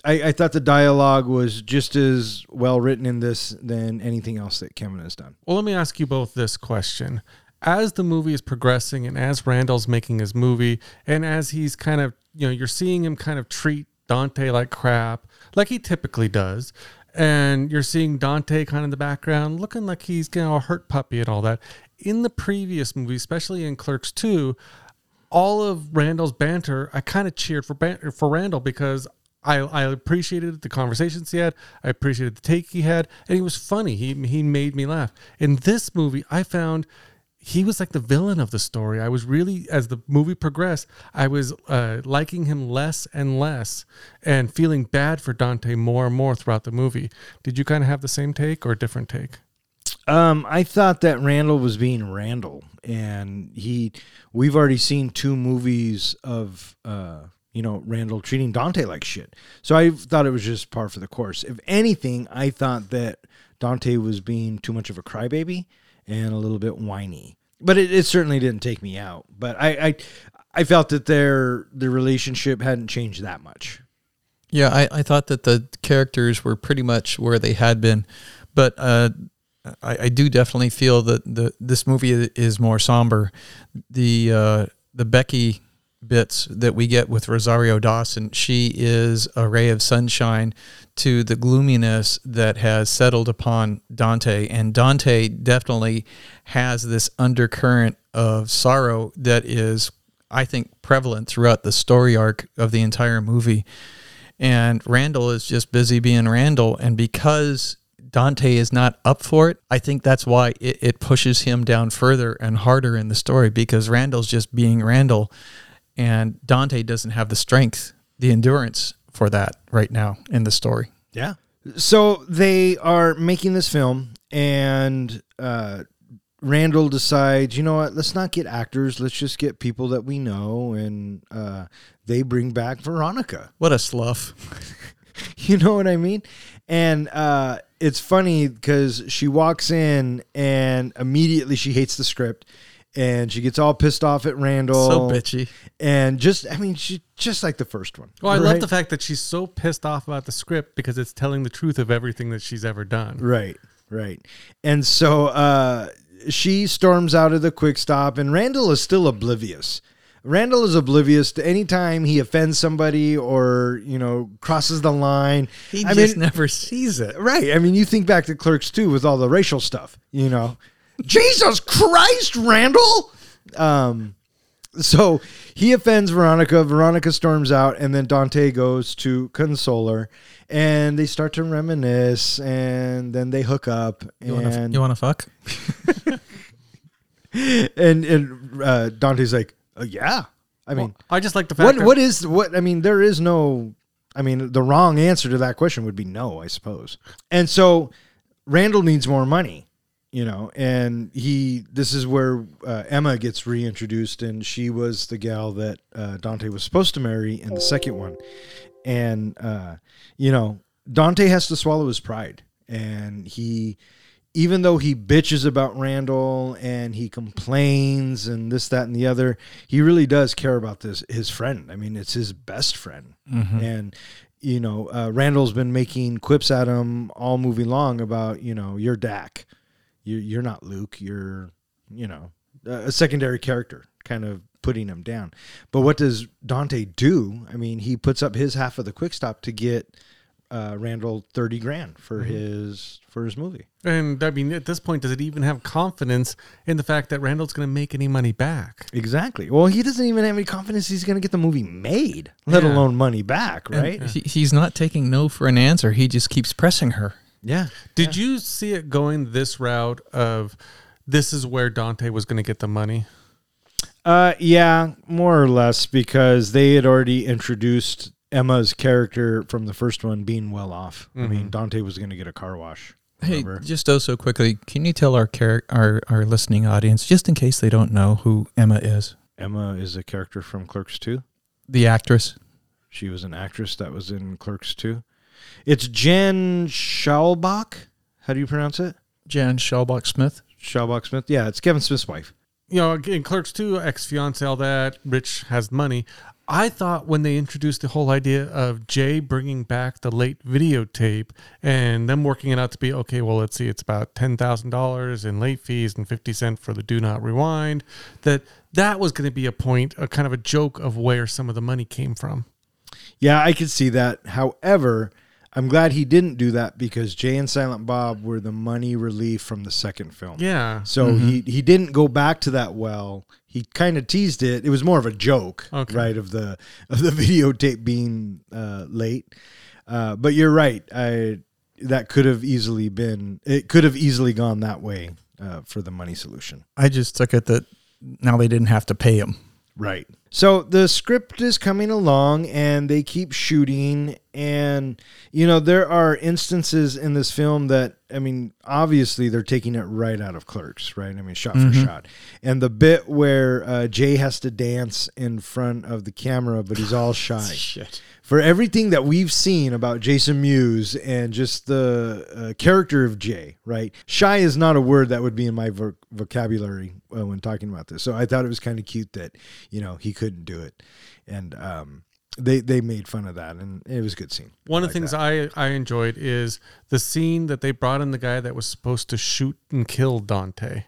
I, I thought the dialogue was just as well written in this than anything else that Kevin has done.
Well, let me ask you both this question. As the movie is progressing and as Randall's making his movie and as he's kind of, you know, you're seeing him kind of treat Dante like crap, like he typically does. And you're seeing Dante kind of in the background looking like he's you know, a hurt puppy and all that. In the previous movie, especially in Clerks 2, all of Randall's banter, I kind of cheered for for Randall because I, I appreciated the conversations he had. I appreciated the take he had, and he was funny. He he made me laugh. In this movie, I found he was like the villain of the story. I was really, as the movie progressed, I was uh, liking him less and less, and feeling bad for Dante more and more throughout the movie. Did you kind of have the same take or a different take?
Um, I thought that Randall was being Randall, and he. We've already seen two movies of, uh, you know, Randall treating Dante like shit. So I thought it was just par for the course. If anything, I thought that Dante was being too much of a crybaby and a little bit whiny. But it, it certainly didn't take me out. But I, I, I felt that their their relationship hadn't changed that much.
Yeah, I, I thought that the characters were pretty much where they had been, but uh, I, I do definitely feel that the this movie is more somber. The uh, the Becky bits that we get with Rosario Dawson, she is a ray of sunshine to the gloominess that has settled upon Dante, and Dante definitely has this undercurrent of sorrow that is, I think, prevalent throughout the story arc of the entire movie. And Randall is just busy being Randall. And because Dante is not up for it, I think that's why it, it pushes him down further and harder in the story because Randall's just being Randall, and Dante doesn't have the strength, the endurance for that right now in the story.
Yeah. So they are making this film, and uh, Randall decides, you know what? Let's not get actors. Let's just get people that we know, and uh, they bring back Veronica.
What a slough.
You know what I mean? And uh, it's funny because she walks in, and immediately she hates the script. And she gets all pissed off at Randall.
So bitchy.
And just, I mean, she just like the first one.
Well, I love the fact that she's so pissed off about the script because it's telling the truth of everything that she's ever done.
Right, right. And so uh, she storms out of the quick stop, and Randall is still oblivious. Randall is oblivious to any time he offends somebody or you know crosses the line.
He
I
just
mean,
never sees it.
right? I mean, you think back to Clerks 2 with all the racial stuff. You know, Jesus Christ, Randall. Um, so he offends Veronica. Veronica storms out, and then Dante goes to console her, and they start to reminisce, and then they hook up,
You want to
and
you want to fuck?
and and uh, Dante's like, uh, yeah. I mean,
I just like the fact
what
that
what is what? I mean, there is no. I mean, the wrong answer to that question would be no, I suppose. And so Randall needs more money, you know, and he. This is where uh, Emma gets reintroduced, and she was the gal that uh, Dante was supposed to marry in the second one, and uh, you know, Dante has to swallow his pride, and he even though he bitches about Randall and he complains and this, that, and the other, he really does care about this his friend. I mean, it's his best friend, and you know, uh, Randall's been making quips at him all movie long about you know you're Dak, you you're not Luke, you're you know a secondary character, kind of putting him down. But what does Dante do? I mean, he puts up his half of the quick stop to get uh, Randall thirty grand for his for his movie.
And I mean, at this point, does it even have confidence in the fact that Randall's going to make any money back?
Exactly. Well, he doesn't even have any confidence he's going to get the movie made, let
Yeah.
alone money back, right?
He, he's not taking no for an answer. He just keeps pressing her.
Yeah.
Did you see it going this route of this is where Dante was going to get the money?
Uh, yeah, more or less, because they had already introduced Emma's character from the first one being well off. I mean, Dante was going to get a car wash.
Hey, just oh so quickly, can you tell our char- our our listening audience, just in case they don't know who Emma is,
Emma is a character from Clerks 2.
the actress?
She was an actress that was in Clerks 2. It's Jen Schwalbach. How do you pronounce it?
Jan Shellbach Smith.
Schwalbach Smith. Yeah, it's Kevin Smith's wife.
You know, in Clerks 2, ex fiance, all that, Rich has money. I thought when they introduced the whole idea of Jay bringing back the late videotape and them working it out to be okay, well, let's see, it's about ten thousand dollars in late fees and fifty cent for the do not rewind. That that was going to be a point, a kind of a joke of where some of the money came from.
Yeah, I could see that. However, I'm glad he didn't do that because Jay and Silent Bob were the money relief from the second film.
Yeah,
So he he didn't go back to that well. He kind of teased it. It was more of a joke,
Okay.
right? Of the of the videotape being uh, late. Uh, but you're right. I that could have easily been. It could have easily gone that way uh, for the money solution.
I just took it that now they didn't have to pay him.
Right. So the script is coming along and they keep shooting. And, you know, there are instances in this film that, I mean, obviously they're taking it right out of clerks, right? I mean, shot for shot. And the bit where uh, Jay has to dance in front of the camera, but he's all shy. For everything that we've seen about Jason Mewes and just the uh, character of Jay, right? Shy is not a word that would be in my vo- vocabulary uh, when talking about this. So I thought it was kind of cute that you know he couldn't do it, and um, they they made fun of that, and it was a good scene.
One of
like
the things
that.
I, I enjoyed is the scene that they brought in the guy that was supposed to shoot and kill Dante.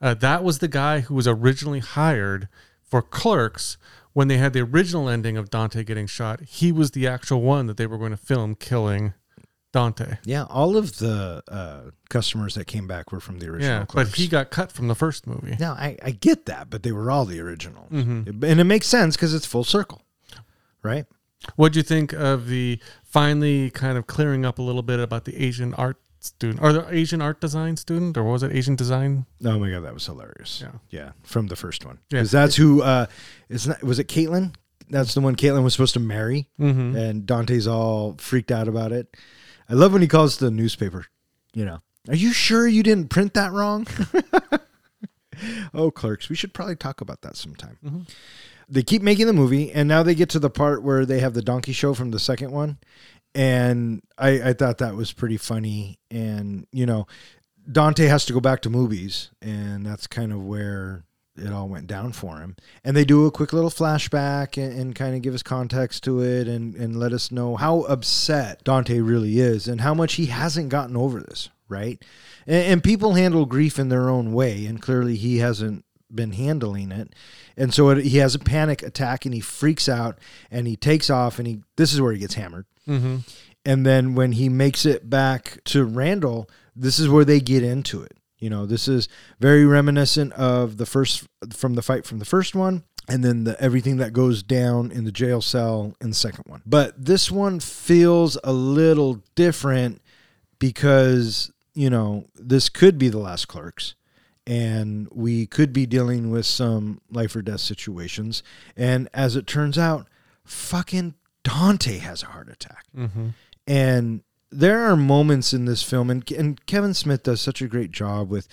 Uh, that was the guy who was originally hired for Clerks when they had the original ending of Dante getting shot. He was the actual one that they were going to film killing Dante.
Yeah, all of the uh, customers that came back were from the original.
Yeah, but he got cut from the first movie.
No, I, I get that, but they were all the original,
Mm-hmm.
and it makes sense because it's full circle, right?
What'd you think of the finally kind of clearing up a little bit about the Asian art student or the Asian art design student, or was it Asian design?
Oh my god, that was hilarious.
Yeah.
yeah, from the first one.
Yeah.
Because that's who. Uh, is not, was it Caitlin? That's the one Caitlin was supposed to marry,
Mm-hmm.
and Dante's all freaked out about it. I love when he calls the newspaper. You know, are you sure you didn't print that wrong? oh, clerks, we should probably talk about that sometime. Mm-hmm. They keep making the movie, and now they get to the part where they have the donkey show from the second one, and I, I thought that was pretty funny. And you know, Dante has to go back to Mooby's, and that's kind of where it all went down for him. And they do a quick little flashback and, and kind of give us context to it and, and let us know how upset Dante really is and how much he hasn't gotten over this, right? And, and people handle grief in their own way, and clearly he hasn't been handling it. And so it, he has a panic attack and he freaks out and he takes off and he this is where he gets hammered.
Mm-hmm.
And then when he makes it back to Randall, this is where they get into it. You know, this is very reminiscent of the first from the fight from the first one. and then the everything that goes down in the jail cell in the second one. But this one feels a little different because, you know, this could be the last clerks and we could be dealing with some life or death situations. And as it turns out, fucking Dante has a heart attack. Mm-hmm. And there are moments in this film, and, and Kevin Smith does such a great job with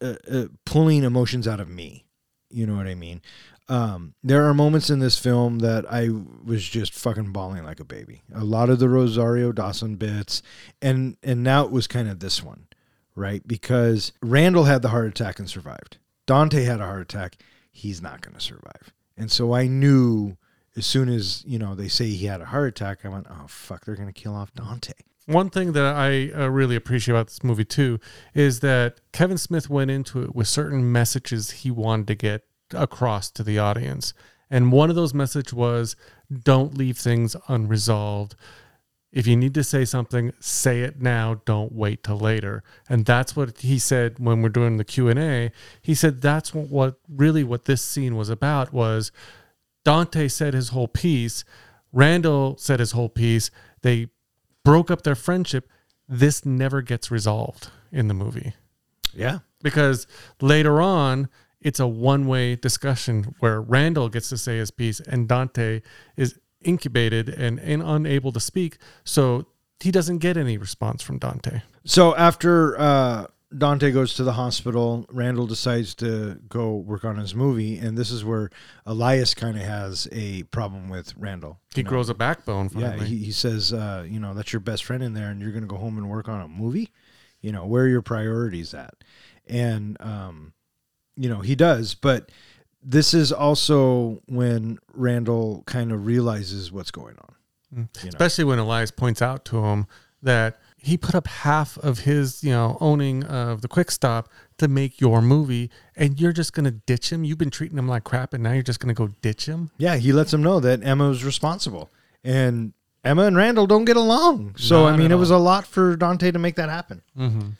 uh, uh, pulling emotions out of me. You know what I mean? Um, there are moments in this film that I was just fucking bawling like a baby. A lot of the Rosario Dawson bits, and and now it was kind of this one, right? Because Randall had the heart attack and survived. Dante had a heart attack. He's not going to survive. And so I knew as soon as you know they say he had a heart attack, I went, oh fuck, they're going to kill off Dante.
One thing that I uh, really appreciate about this movie too is that Kevin Smith went into it with certain messages he wanted to get across to the audience. And one of those messages was don't leave things unresolved. If you need to say something, say it now, don't wait till later. And that's what he said when we're doing the Q&A. He said that's what, what really what this scene was about was Dante said his whole piece, Randall said his whole piece. They broke up their friendship. This never gets resolved in the movie
Yeah.
because later on it's a one-way discussion where Randall gets to say his piece and Dante is intubated and, and unable to speak so he doesn't get any response from Dante.
So after uh, Dante goes to the hospital, Randall decides to go work on his movie, and this is where Elias kind of has a problem with Randall.
He
know?
grows a backbone
Yeah, he, he says, uh, you know, that's your best friend in there, and you're going to go home and work on a movie. You know, where are your priorities at? And um, you know, he does, but this is also when Randall kind of realizes what's going on. You know?
especially when Elias points out to him that he put up half of his, you know, owning of the quick stop to make your movie and you're just to ditch him. You've been treating him like crap and now you're just to go ditch him.
Yeah, he lets him know that Emma was responsible, and Emma and Randall don't get along. So
Not
I mean, it was a lot for Dante to make that happen.
Mm-hmm.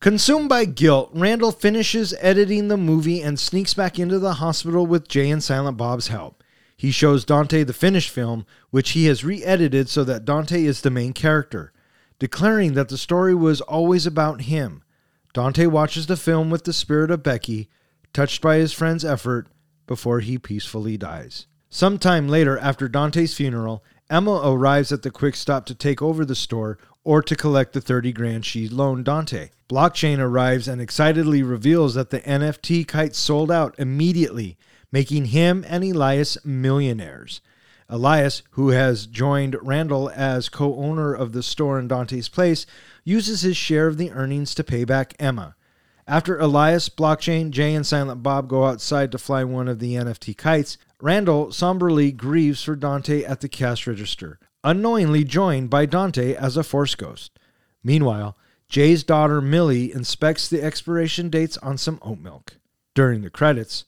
Consumed by guilt, Randall finishes editing the movie and sneaks back into the hospital with Jay and Silent Bob's help. He shows Dante the finished film, which he has re edited so that Dante is the main character, declaring that the story was always about him. Dante watches the film with the spirit of Becky, touched by his friend's effort, before he peacefully dies. Sometime later, after Dante's funeral, Emma arrives at the quick stop to take over the store or to collect the 30 grand she loaned Dante. Blockchain arrives and excitedly reveals that the NFT kite sold out immediately, making him and Elias millionaires. Elias, who has joined Randall as co owner of the store in Dante's place, uses his share of the earnings to pay back Emma. After Elias, Blockchain, Jay, and Silent Bob go outside to fly one of the NFT kites, Randall somberly grieves for Dante at the cash register, unknowingly joined by Dante as a Force Ghost. Meanwhile, Jay's daughter Millie inspects the expiration dates on some oat milk. During the credits,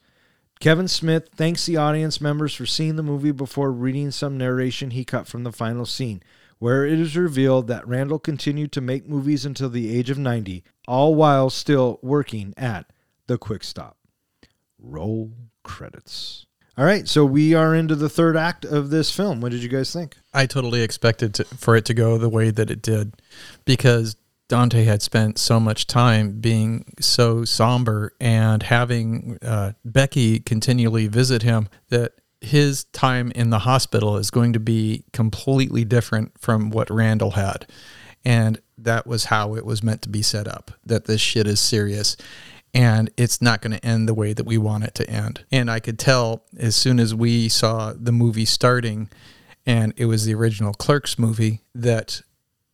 Kevin Smith thanks the audience members for seeing the movie before reading some narration he cut from the final scene, where it is revealed that Randall continued to make movies until the age of 90, all while still working at the Quick Stop. Roll credits. All right, so we are into the third act of this film. What did you guys think?
I totally expected to, for it to go the way that it did because Dante had spent so much time being so somber and having uh, Becky continually visit him that his time in the hospital is going to be completely different from what Randall had. And that was how it was meant to be set up that this shit is serious and it's not going to end the way that we want it to end. And I could tell as soon as we saw the movie starting and it was the original Clerks movie that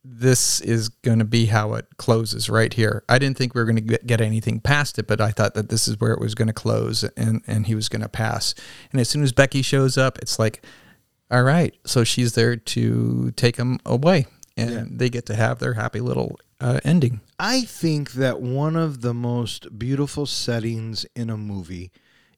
this is going to be how it closes right here. I didn't think we were going to get, anything past it, but I thought that this is where it was going to close and, and he was going to pass. And as soon as Becky shows up, it's like, all right, so she's there to take him away and they get to have their happy little uh, ending.
I think that one of the most beautiful settings in a movie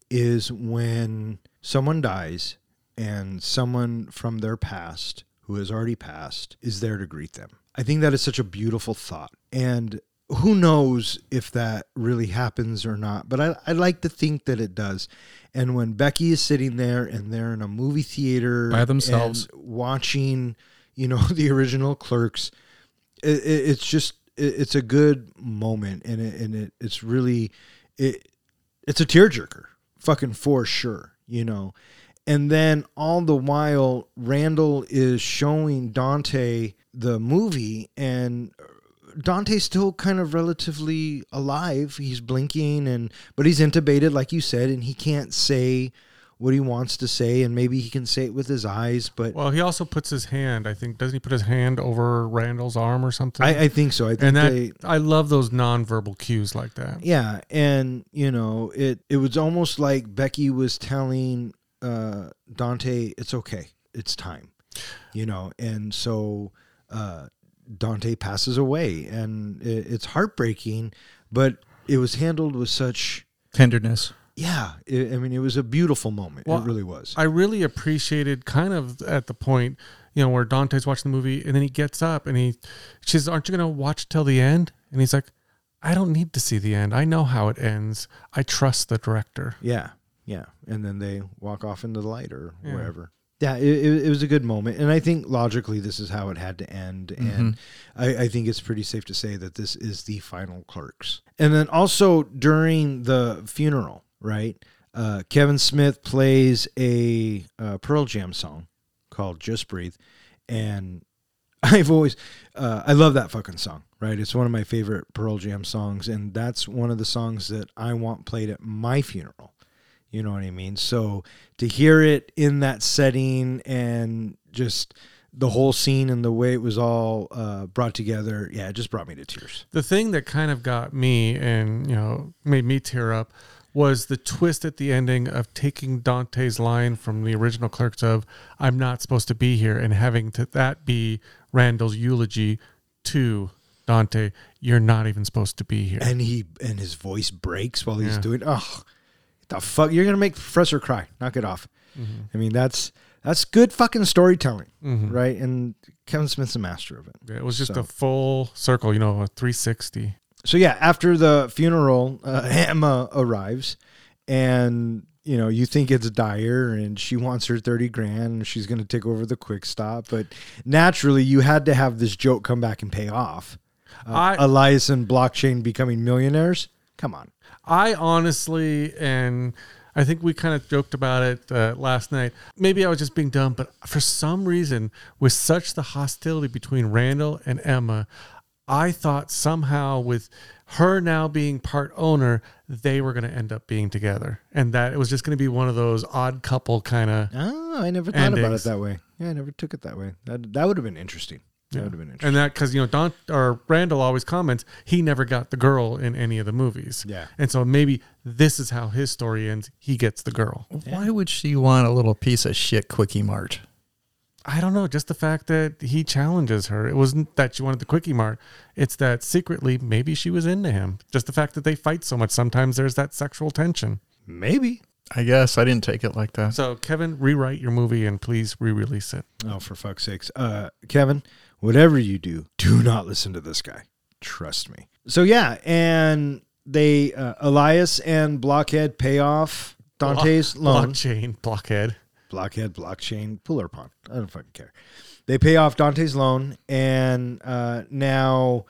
is when someone dies and someone from their past who has already passed is there to greet them. I think that is such a beautiful thought. And who knows if that really happens or not? But I, I like to think that it does. And when Becky is sitting there and they're in a movie theater
By themselves.
and watching, you know, the original Clerks, it, it, it's just it, it's a good moment, and it, and it, it's really it it's a tearjerker, fucking for sure, you know. And then all the while, Randall is showing Dante the movie, and Dante's still kind of relatively alive. He's blinking, and but he's intubated, like you said, and he can't say what he wants to say, and maybe he can say it with his eyes, but
Well, he also puts his hand. I think doesn't he put his hand over Randall's arm or something?
I, I think so. I think
and that
they,
I love those nonverbal cues like that.
Yeah, and you know, it it was almost like Becky was telling uh, Dante, "It's okay, it's time," you know, and so uh, Dante passes away, and it, it's heartbreaking, but it was handled with such.
Tenderness.
Yeah, it, I mean, it was a beautiful moment.
Well,
it really was.
I really appreciated kind of at the point, you know, where Dante's watching the movie and then he gets up and he, she says, Aren't you going to watch till the end? And he's like, I don't need to see the end. I know how it ends. I trust the director.
Yeah, yeah, and then they walk off into the light or
Yeah.
wherever. Yeah, it, it, was a good moment, and I think logically this is how it had to end, and I, I think it's pretty safe to say that this is the final Clerks. And then also during the funeral, right? Uh, Kevin Smith plays a uh, Pearl Jam song called "Just Breathe," and I've always, uh, I love that fucking song, right? It's one of my favorite Pearl Jam songs, and that's one of the songs that I want played at my funeral. You know what I mean? So to hear it in that setting and just the whole scene and the way it was all uh, brought together, yeah, it just brought me to tears.
The thing that kind of got me and, you know, made me tear up was the twist at the ending of taking Dante's line from the original Clerks of "I'm not supposed to be here" and having to, that be Randall's eulogy to Dante. You're not even supposed to be here.
And he and his voice breaks while he's
Yeah.
doing. Oh, the fuck! You're gonna make the professor cry. Knock it off. I mean, that's that's good fucking storytelling, right? And Kevin Smith's a master of it.
Yeah, it was just
So-
a full circle, you know, a 360.
so yeah, after the funeral, uh, Emma arrives, and you know you think it's dire, and she wants her thirty grand, and she's going to take over the quick stop. But naturally, you had to have this joke come back and pay off. Uh,
I-
Elias and blockchain becoming millionaires. Come on,
I honestly, and I think we kind of joked about it uh, last night. Maybe I was just being dumb, but for some reason, with such the hostility between Randall and Emma, I thought somehow with her now being part owner, they were going to end up being together, and that it was just going to be one of those odd couple kind of.
oh, I never thought about it that way. Yeah, I never took it that way. That that would have been interesting. That would have been interesting.
And that because you know Don or Randall always comments he never got the girl in any of the movies.
Yeah.
and so maybe this is how his story ends. He gets the girl.
Why would she want a little piece of shit quickie mart?
I don't know. Just the fact that he challenges her. It wasn't that she wanted the quickie mart. It's that secretly maybe she was into him. Just the fact that they fight so much. Sometimes there's that sexual tension.
Maybe.
I guess I didn't take it like that.
So Kevin, rewrite your movie and please re-release it.
Oh, for fuck's sakes. Uh, Kevin, whatever you do, do not listen to this guy. Trust me. So, yeah, and they, uh, Elias and Blockhead pay off Dante's loan.
Blockchain, blockhead.
Blockhead, blockchain, puller pond. I don't fucking care. They pay off Dante's loan, and uh, now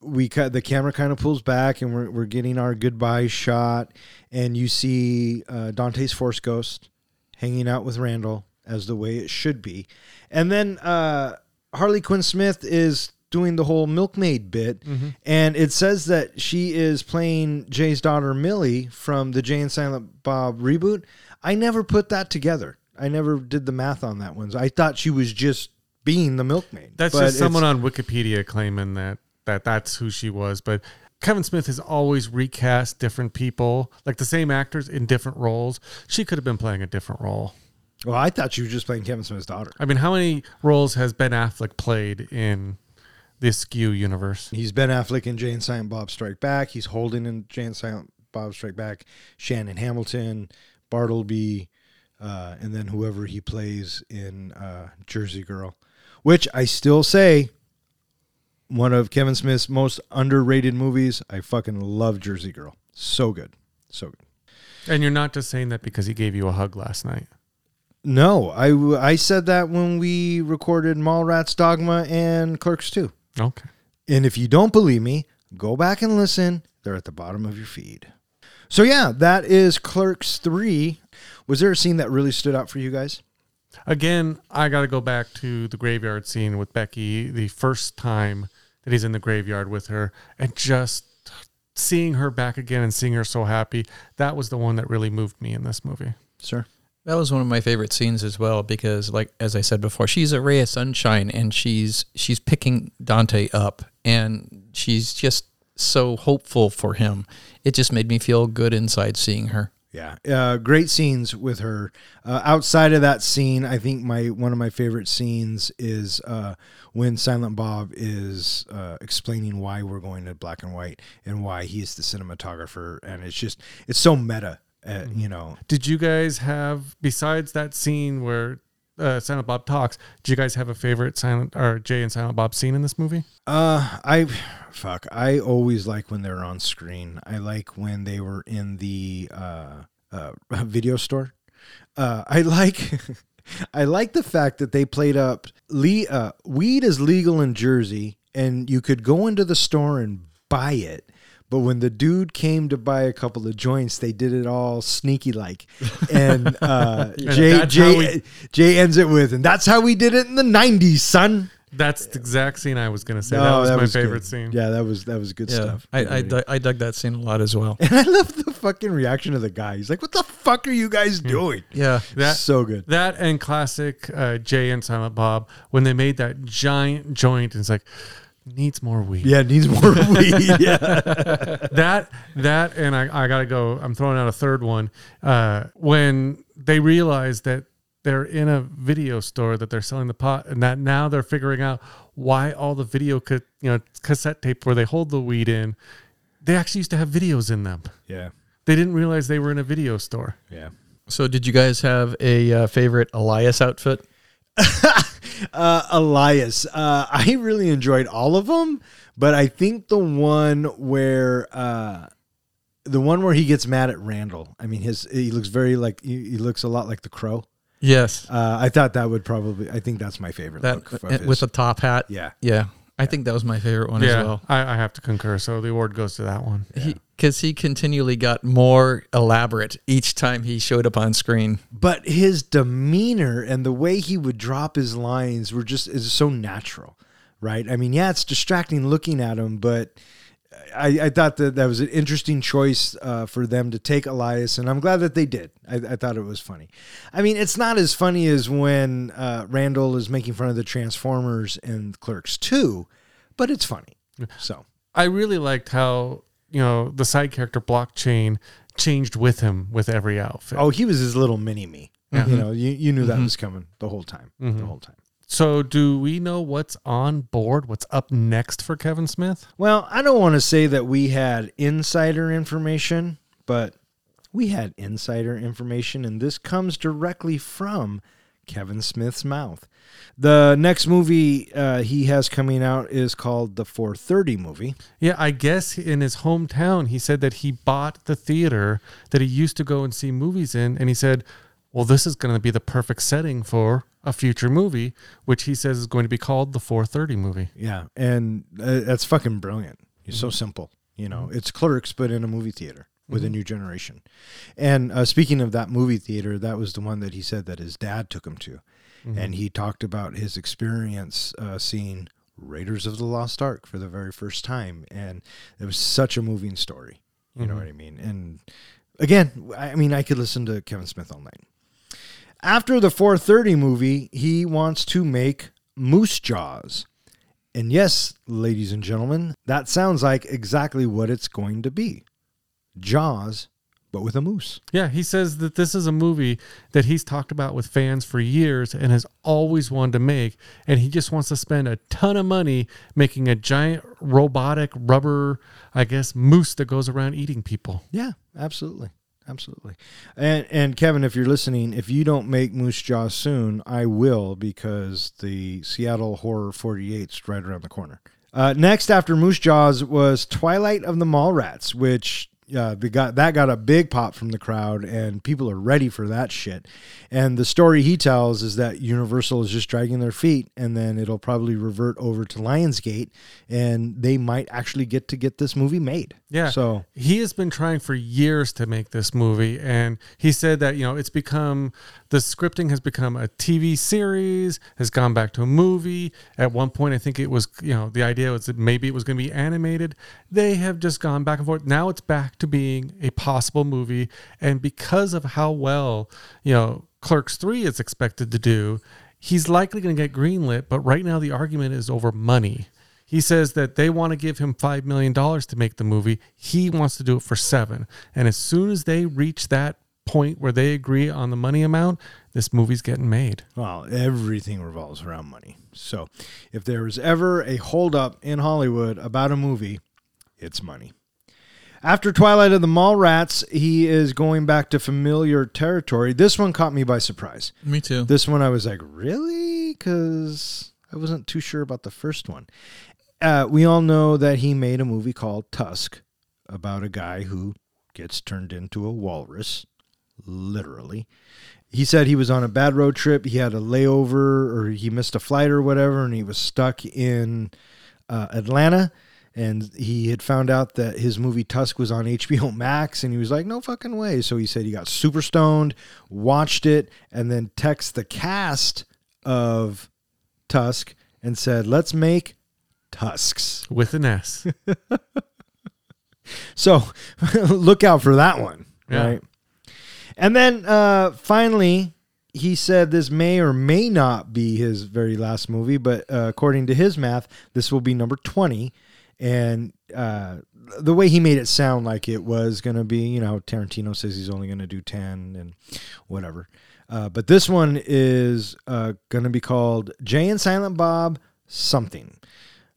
we cut the camera kind of pulls back, and we're, we're getting our goodbye shot, and you see uh, Dante's Force Ghost hanging out with Randall as the way it should be, and then uh, Harley Quinn Smith is doing the whole milkmaid bit, mm-hmm. and it says that she is playing Jay's daughter Millie from the Jay and Silent Bob reboot. I never put that together. I never did the math on that one. I thought she was just being the milkmaid.
That's
But
just someone on Wikipedia claiming that that that's who she was. But Kevin Smith has always recast different people, like the same actors in different roles. She could have been playing a different role.
Well, I thought she was just playing Kevin Smith's daughter.
I mean, how many roles has Ben Affleck played in the Askew universe?
He's Ben Affleck in Jay and Silent Bob Strike Back. He's Holden in Jay and Silent Bob Strike Back. Shannon Hamilton, Bartleby, uh, and then whoever he plays in uh, Jersey Girl, which I still say one of Kevin Smith's most underrated movies. I fucking love Jersey Girl. So good. So good.
And you're not just saying that because he gave you a hug last night.
No, I, I said that when we recorded Mallrats Dogma and Clerks 2.
Okay.
And if you don't believe me, go back and listen. They're at the bottom of your feed. So yeah, that is Clerks 3. Was there a scene that really stood out for you guys?
Again, I got to go back to the graveyard scene with Becky the first time that he's in the graveyard with her and just seeing her back again and seeing her so happy. That was the one that really moved me in this movie.
Sir.
That was one of my favorite scenes as well because, like as I said before, she's a ray of sunshine and she's she's picking Dante up and she's just so hopeful for him. It just made me feel good inside seeing her.
Yeah, uh, great scenes with her. Uh, outside of that scene, I think my one of my favorite scenes is uh, when Silent Bob is uh, explaining why we're going to black and white and why he's the cinematographer, and it's just it's so meta. Uh, you know,
Did you guys have, besides that scene where uh, Silent Bob talks, did you guys have a favorite Silent or Jay and Silent Bob scene in this movie?
Uh, I fuck. I always like when they're on screen. I like when they were in the uh, uh video store. Uh, I like. I like the fact that they played up. Le- uh, weed is legal in Jersey, and you could go into the store and buy it. But when the dude came to buy a couple of joints, they did it all sneaky like. And uh, Jay Jay
we-
Jay ends it with, and that's how we did it in the '90s, son.
That's the exact scene I was going to say.
No,
that was my
good.
favorite scene.
Yeah, that was that was good
Yeah,
stuff.
I I, dug- I dug that scene a lot as well.
And I love the fucking reaction of the guy. He's like, "What the fuck are you guys doing?"
Yeah,
That
so good.
That and classic uh, Jay and Silent Bob when they made that giant joint and it's like needs more weed.
Yeah, it needs more weed. Yeah,
That that and I, I gotta go. I'm throwing out a third one. Uh, when they realize that they're in a video store that they're selling the pot and that now they're figuring out why all the video ca- you know cassette tape where they hold the weed in, they actually used to have videos in them.
yeah,
They didn't realize they were in a video store.
yeah.
So, did you guys have a uh, favorite Elias outfit?
Uh, Elias, uh, I really enjoyed all of them, but I think the one where uh, the one where he gets mad at Randall. I mean, his he looks very like he, he looks a lot like the Crow.
Yes,
Uh, I thought that would probably. I think that's my favorite
that
look. of
uh,
his.
with the top hat.
yeah,
yeah. I think that was my favorite one
yeah,
as well.
I, I have to concur. So the award goes to that one.
Because he, continually got more elaborate each time he showed up on screen.
but his demeanor and the way he would drop his lines were just is so natural right i mean yeah it's distracting looking at him but i, I thought that that was an interesting choice uh, for them to take elias and i'm glad that they did. I, I thought it was funny. I mean it's not as funny as when uh, randall is making fun of the transformers and clerks 2 but it's funny. So.
I really liked how you know the side character blockchain changed with him with every outfit.
oh he was his little mini me you know you, you knew that was coming the whole time the whole time
So, do we know what's on board? What's up next for Kevin Smith?
Well, I don't want to say that we had insider information, but we had insider information, and this comes directly from Kevin Smith's mouth. The next movie uh, he has coming out is called the 430 movie.
Yeah, I guess in his hometown, he said that he bought the theater that he used to go and see movies in, and he said, "Well, this is going to be the perfect setting for a future movie, which he says is going to be called the 430 movie."
Yeah, and uh, that's fucking brilliant. It's so simple. You know, it's clerks, but in a movie theater with a new generation. And uh, speaking of that movie theater, that was the one that he said that his dad took him to. And he talked about his experience uh, seeing Raiders of the Lost Ark for the very first time. And it was such a moving story. You know what I mean? And again, I mean, I could listen to Kevin Smith all night. After the 430 movie, he wants to make Moose Jaws. And yes, ladies and gentlemen, that sounds like exactly what it's going to be Jaws, but with a moose.
Yeah, he says that this is a movie that he's talked about with fans for years and has always wanted to make. And he just wants to spend a ton of money making a giant robotic rubber, I guess, moose that goes around eating people.
Yeah, absolutely. Absolutely. And and Kevin, if you're listening, if you don't make Moose Jaws soon, I will because the Seattle Horror 48's right around the corner. Uh, next, after Moose Jaws, was Twilight of the Mallrats, which uh, they got that got a big pop from the crowd, and people are ready for that shit. And the story he tells is that Universal is just dragging their feet, and then it'll probably revert over to Lionsgate, and they might actually get to get this movie made.
Yeah.
So
he has been trying for years to make this movie, and he said that you know it's become the scripting has become a TV series, has gone back to a movie. At one point, I think it was you know the idea was that maybe it was going to be animated. They have just gone back and forth. Now it's back to being a possible movie, and because of how well you know Clerks Three is expected to do, he's likely going to get greenlit. But right now, the argument is over money. He says that they want to give him $5 million to make the movie. He wants to do it for seven. And as soon as they reach that point where they agree on the money amount, this movie's getting made.
Well, everything revolves around money. So, if there was ever a holdup in Hollywood about a movie, it's money. After Twilight of the Mallrats, he is going back to familiar territory. This one caught me by surprise.
Me too.
This one I was like, really? Because I wasn't too sure about the first one. Uh, we all know that he made a movie called Tusk about a guy who gets turned into a walrus, literally. He said he was on a bad road trip. He had a layover or he missed a flight or whatever, and he was stuck in uh, Atlanta. And he had found out that his movie Tusk was on HBO Max, and he was like, "No fucking way!" So he said he got super stoned, watched it, and then text the cast of Tusk and said, "Let's make Tusks."
With an S.
So look out for that one,
Yeah.
right? And then uh, finally, he said this may or may not be his very last movie, but uh, according to his math, this will be number 20. And uh, the way he made it sound like it was going to be, you know, Tarantino says he's only going to do 10 and whatever. Uh, but this one is uh, going to be called Jay and Silent Bob something.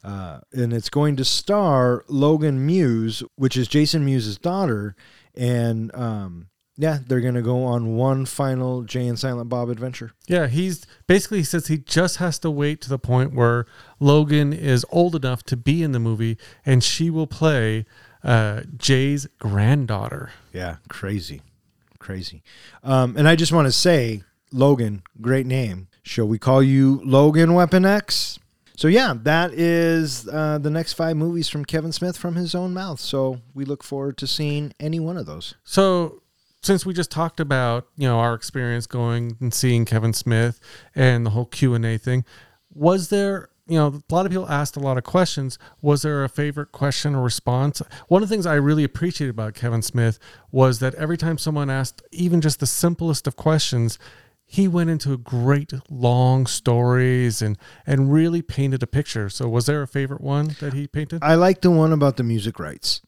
Uh, and it's going to star Logan Mewes, which is Jason Mewes's daughter. And um, yeah, they're going to go on one final Jay and Silent Bob adventure.
Yeah, he's basically he says he just has to wait to the point where Logan is old enough to be in the movie and she will play uh, Jay's granddaughter.
Yeah, crazy, crazy. Um, and I just want to say, Logan, great name. Shall we call you Logan Weapon X? So yeah, that is uh, the next five movies from Kevin Smith from his own mouth. So we look forward to seeing any one of those.
So since we just talked about you know our experience going and seeing Kevin Smith and the whole Q and A thing, was there you know a lot of people asked a lot of questions. Was there a favorite question or response? One of the things I really appreciated about Kevin Smith was that every time someone asked even just the simplest of questions. He went into great long stories and and really painted a picture. So, was there a favorite one that he painted?
I like the one about the music rights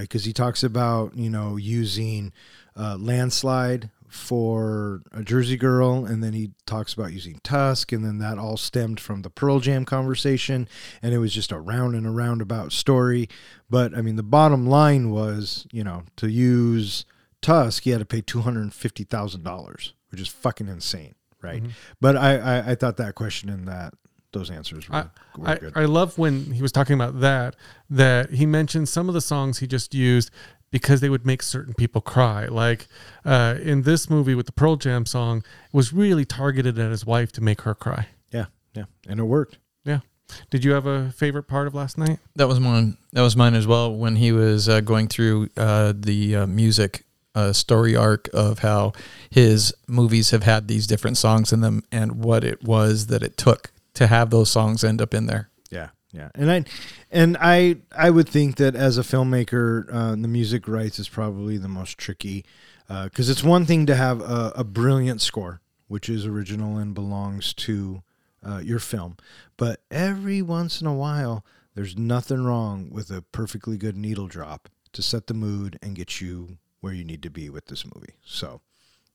because he talks about you know using uh, landslide for a Jersey Girl, and then he talks about using Tusk, and then that all stemmed from the Pearl Jam conversation, and it was just a round and a roundabout story. But I mean, the bottom line was, you know, to use Tusk, he had to pay two hundred and fifty thousand dollars, which is fucking insane, right? But I, I I thought that question and that those answers were,
I,
were
I,
good.
I love when he was talking about that, that he mentioned some of the songs he just used because they would make certain people cry. Like uh, in this movie with the Pearl Jam song, it was really targeted at his wife to make her cry.
yeah, yeah, and it worked.
Yeah. Did you have a favorite part of last night?
That was mine. That was mine as well. When he was uh, going through uh, the uh, music uh, story arc of how his movies have had these different songs in them, and what it was that it took to have those songs end up in there.
Yeah, yeah, and I, and I, I would think that as a filmmaker, uh, the music rights is probably the most tricky, because it's one thing to have a, a brilliant score, which is original and belongs to uh, your film, but every once in a while, there's nothing wrong with a perfectly good needle drop to set the mood and get you where you need to be with this movie. So,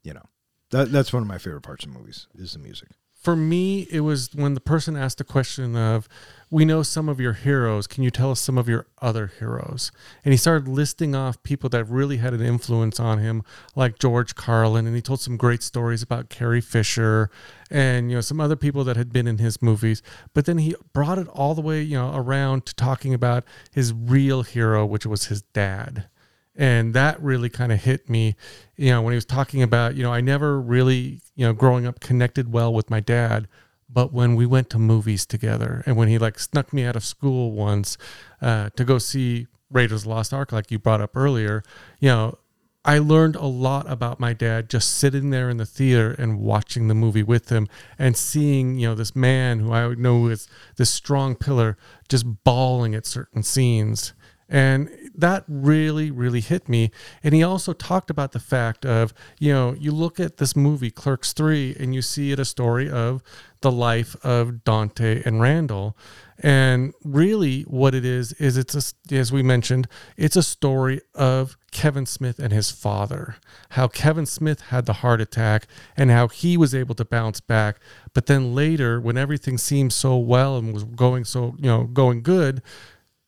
you know, that that's one of my favorite parts of movies is the music.
For me, it was when the person asked the question of, "We know some of your heroes. Can you tell us some of your other heroes?" And he started listing off people that really had an influence on him, like George Carlin, and he told some great stories about Carrie Fisher and you know some other people that had been in his movies. But then he brought it all the way, you know, around to talking about his real hero, which was his dad and that really kind of hit me you know when he was talking about you know i never really you know growing up connected well with my dad but when we went to movies together and when he like snuck me out of school once uh, to go see raiders of the lost ark like you brought up earlier you know i learned a lot about my dad just sitting there in the theater and watching the movie with him and seeing you know this man who i know is this strong pillar just bawling at certain scenes. And that really, really hit me. And he also talked about the fact of, you know, you look at this movie, Clerks 3, and you see it a story of the life of Dante and Randall. And really, what it is, is it's, a, as we mentioned, it's a story of Kevin Smith and his father. How Kevin Smith had the heart attack and how he was able to bounce back. But then later, when everything seemed so well and was going so, you know, going good,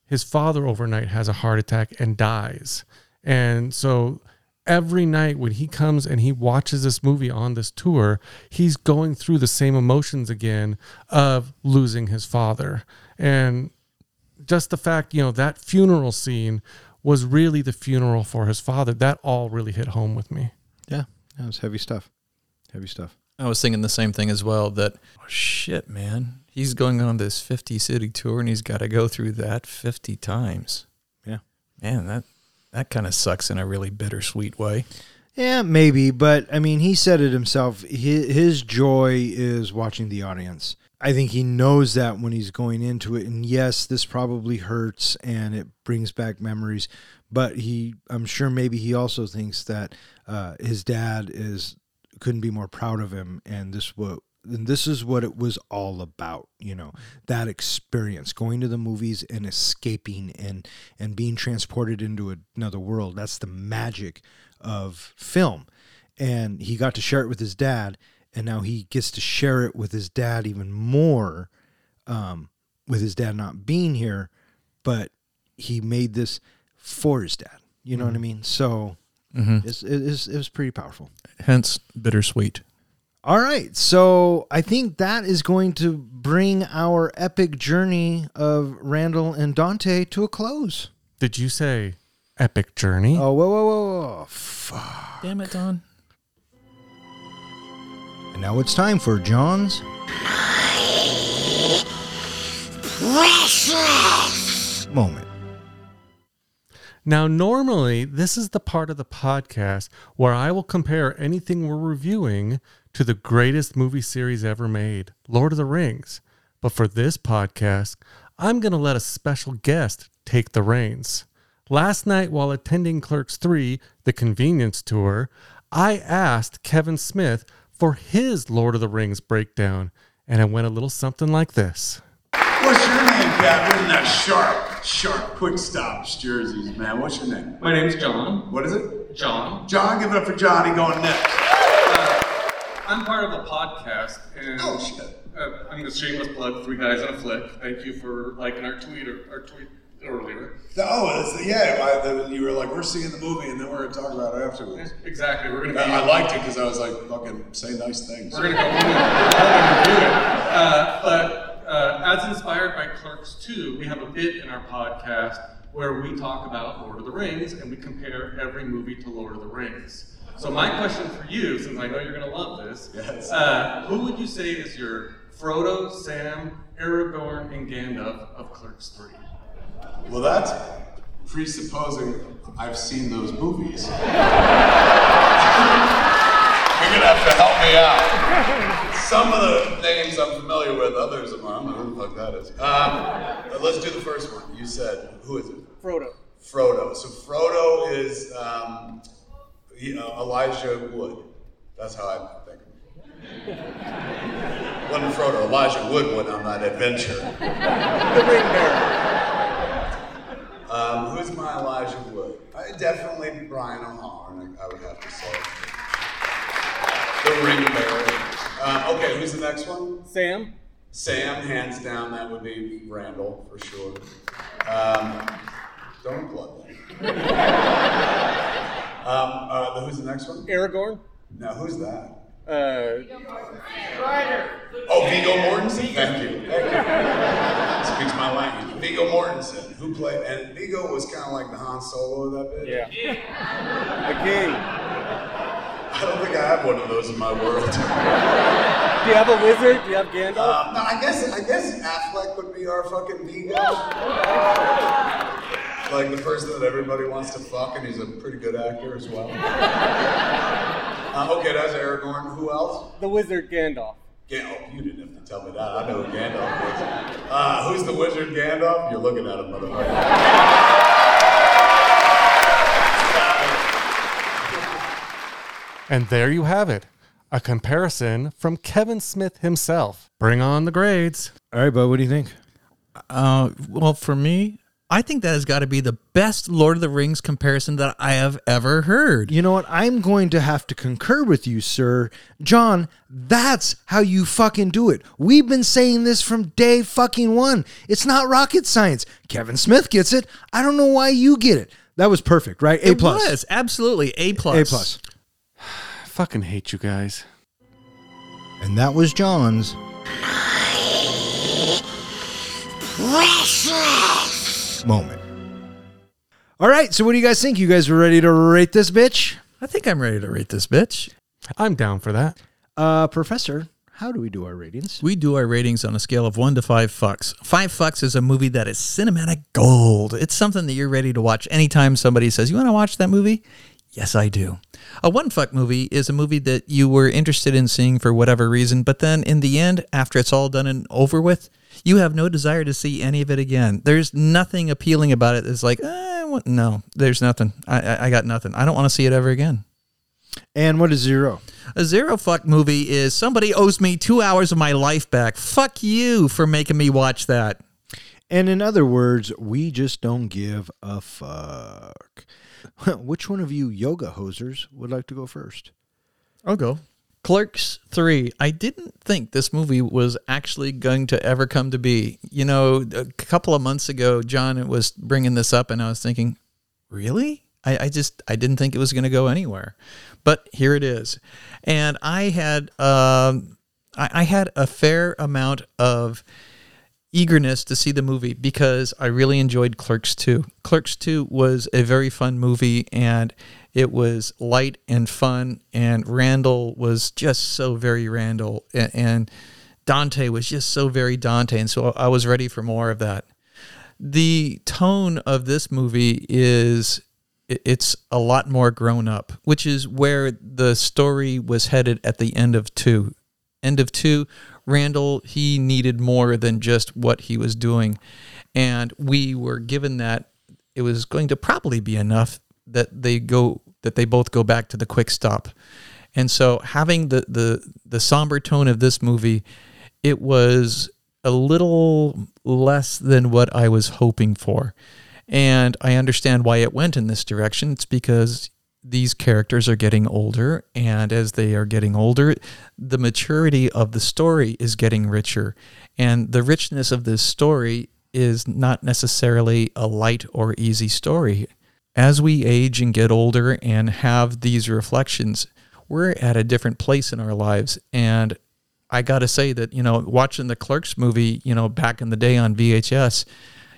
his father overnight has a heart attack and dies. And so every night when he comes and he watches this movie on this tour, he's going through the same emotions again of losing his father. And just the fact, you know, that funeral scene was really the funeral for his father. That all really hit home with me.
Yeah, that was heavy stuff. Heavy stuff.
I was thinking the same thing as well. That oh, shit, man, he's going on this 50 city tour and he's got to go through that 50 times.
Yeah,
man, that that kind of sucks in a really bittersweet way.
Yeah, maybe, but I mean, he said it himself. His, his joy is watching the audience. I think he knows that when he's going into it. And yes, this probably hurts and it brings back memories, but he, I'm sure maybe he also thinks that uh, his dad is couldn't be more proud of him and this what and this is what it was all about you know that experience going to the movies and escaping and and being transported into another world that's the magic of film and he got to share it with his dad and now he gets to share it with his dad even more um, with his dad not being here but he made this for his dad you know mm-hmm. what i mean so mm-hmm. it's, it's, it was pretty powerful
hence bittersweet.
All right. So I think that is going to bring our epic journey of Randall and Dante to a close.
Did you say epic journey?
Oh, whoa, whoa, whoa, whoa. Fuck.
Damn it, Don.
And now it's time for John's precious moment.
Now, normally, this is the part of the podcast where I will compare anything we're reviewing to the greatest movie series ever made, Lord of the Rings. But for this podcast, I'm going to let a special guest take the reins. Last night, while attending Clerks 3, the convenience tour, I asked Kevin Smith for his Lord of the Rings breakdown, and it went a little something like this.
What's your name, Captain? That sharp, sharp quick stops jerseys, man. What's your name?
My name's John.
What is it?
John.
John, give it up for Johnny going next.
I'm part of a podcast, and
oh shit.
Uh, I'm the shameless plug. Three guys on a flick. Thank you for liking our tweet or our tweet earlier.
Oh, yeah. I, you were like, we're seeing the movie, and then we're gonna talk about it afterwards.
Exactly. We're gonna.
I, I liked it because I was like, fucking say nice things.
We're gonna go review it. Uh, but uh, as inspired by Clerks 2, we have a bit in our podcast where we talk about Lord of the Rings and we compare every movie to Lord of the Rings. So my question for you, since I know you're going to love this,
yes.
uh, who would you say is your Frodo, Sam, Aragorn, and Gandalf of Clerks 3?
Well, that's presupposing I've seen those movies. you're going to have to help me out some of the names I'm familiar with, others I'm, not. I don't know who the fuck that is. Um, let's do the first one. You said, who is it?
Frodo.
Frodo. So Frodo is um, Elijah Wood. That's how I think of him. Wasn't Frodo, Elijah Wood went on that adventure. the ring bearer. Um, who's my Elijah Wood? Uh, definitely Brian O'Halloran, I would have to say. The ring bearer. Uh, okay, who's the next one?
Sam?
Sam, hands down, that would be Randall for sure. Um, don't plug that. Um, uh, who's the next one?
Aragorn?
Now, who's that?
Uh,
Oh, Viggo Mortensen. Thank you. Thank. Speaks my language. Viggo Mortensen, who played, and Viggo was kind of like the Han Solo of that bit.
yeah. The king.
I don't think I have one of those in my world.
Do you have a wizard? Do you have Gandalf?
Um, no, I guess I guess Affleck would be our fucking Viggo. Like the person that everybody wants to fuck, and he's a pretty good actor as well. Uh, okay, that's Aragorn. Who else?
the wizard Gandalf.
Gandalf, oh, you didn't have to tell me that. I know who Gandalf is. Uh, who's the wizard Gandalf? You're looking at him, motherfucker.
And there you have it. A comparison from Kevin Smith himself. Bring on the grades.
All right, bud, what do you think?
Uh, well, for me, I think that has got to be the best Lord of the Rings comparison that I have ever heard.
You know what? I'm going to have to concur with you, sir. John, that's how you fucking do it. We've been saying this from day fucking one. It's not rocket science. Kevin Smith gets it. I don't know why you get it. That was perfect, right? A
It
plus.
was absolutely a plus.
A plus.
I fucking hate you guys.
And that was John's. Moment. All right, so what do you guys think? You guys are ready to rate this bitch?
I think I'm ready to rate this bitch.
I'm down for that.
Uh, Professor, how do we do our ratings?
We do our ratings on a scale of one to five fucks. Five fucks is a movie that is cinematic gold. It's something that you're ready to watch anytime somebody says, You want to watch that movie? Yes, I do. A one fuck movie is a movie that you were interested in seeing for whatever reason, but then in the end, after it's all done and over with, you have no desire to see any of it again. There's nothing appealing about it. It's like, eh, I want- no, there's nothing. I, I, I got nothing. I don't want to see it ever again.
And what is zero?
A zero fuck movie is somebody owes me two hours of my life back. Fuck you for making me watch that.
And in other words, we just don't give a fuck. Which one of you yoga hosers would like to go first?
I'll go. Clerks 3. I didn't think this movie was actually going to ever come to be. You know, a couple of months ago, John was bringing this up, and I was thinking, really? I, I just, I didn't think it was going to go anywhere. But here it is. And I had, um, I, I had a fair amount of eagerness to see the movie because I really enjoyed Clerks 2. Clerks 2 was a very fun movie and it was light and fun and Randall was just so very Randall and Dante was just so very Dante and so I was ready for more of that. The tone of this movie is it's a lot more grown up, which is where the story was headed at the end of 2 end of two, Randall, he needed more than just what he was doing. And we were given that it was going to probably be enough that they go that they both go back to the quick stop. And so having the the the somber tone of this movie, it was a little less than what I was hoping for. And I understand why it went in this direction. It's because these characters are getting older, and as they are getting older, the maturity of the story is getting richer. And the richness of this story is not necessarily a light or easy story. As we age and get older and have these reflections, we're at a different place in our lives. And I got to say that, you know, watching the Clerks movie, you know, back in the day on VHS,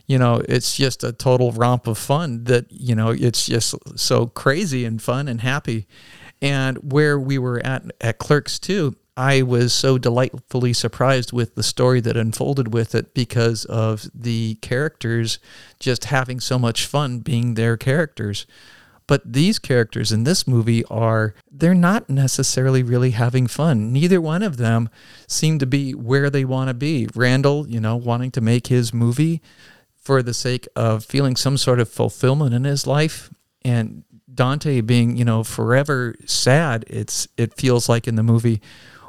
you know, it's just a total romp of fun that, you know, it's just so crazy and fun and happy. And where we were at at Clerks 2, I was so delightfully surprised with the story that unfolded with it because of the characters just having so much fun being their characters. But these characters in this movie are, they're not necessarily really having fun. Neither one of them seem to be where they want to be. Randall, you know, wanting to make his movie for the sake of feeling some sort of fulfillment in his life. And Dante being, you know, forever sad, it's, it feels like in the movie,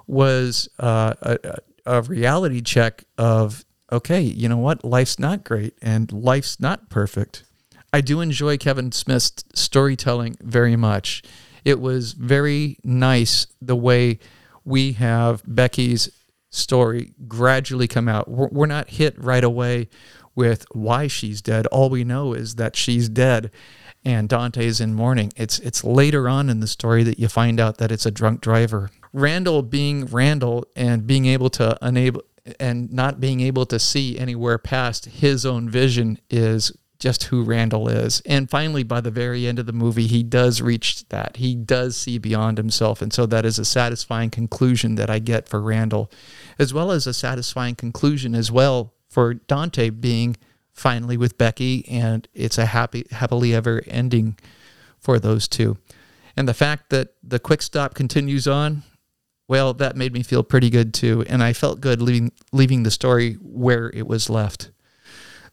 was uh, a, a reality check of, okay, you know what? Life's not great and life's not perfect. I do enjoy Kevin Smith's storytelling very much. It was very nice the way we have Becky's story gradually come out. We're, we're not hit right away with why she's dead. All we know is that she's dead and Dante's in mourning. It's it's later on in the story that you find out that it's a drunk driver. Randall being Randall and being able to enable and not being able to see anywhere past his own vision is just who Randall is. And finally, by the very end of the movie, he does reach that. He does see beyond himself. And so that is a satisfying conclusion that I get for Randall, as well as a satisfying conclusion as well for Dante being finally with Becky. And it's a happy, happily ever ending for those two. And the fact that the quick stop continues on, well, that made me feel pretty good too. And I felt good leaving, leaving the story where it was left.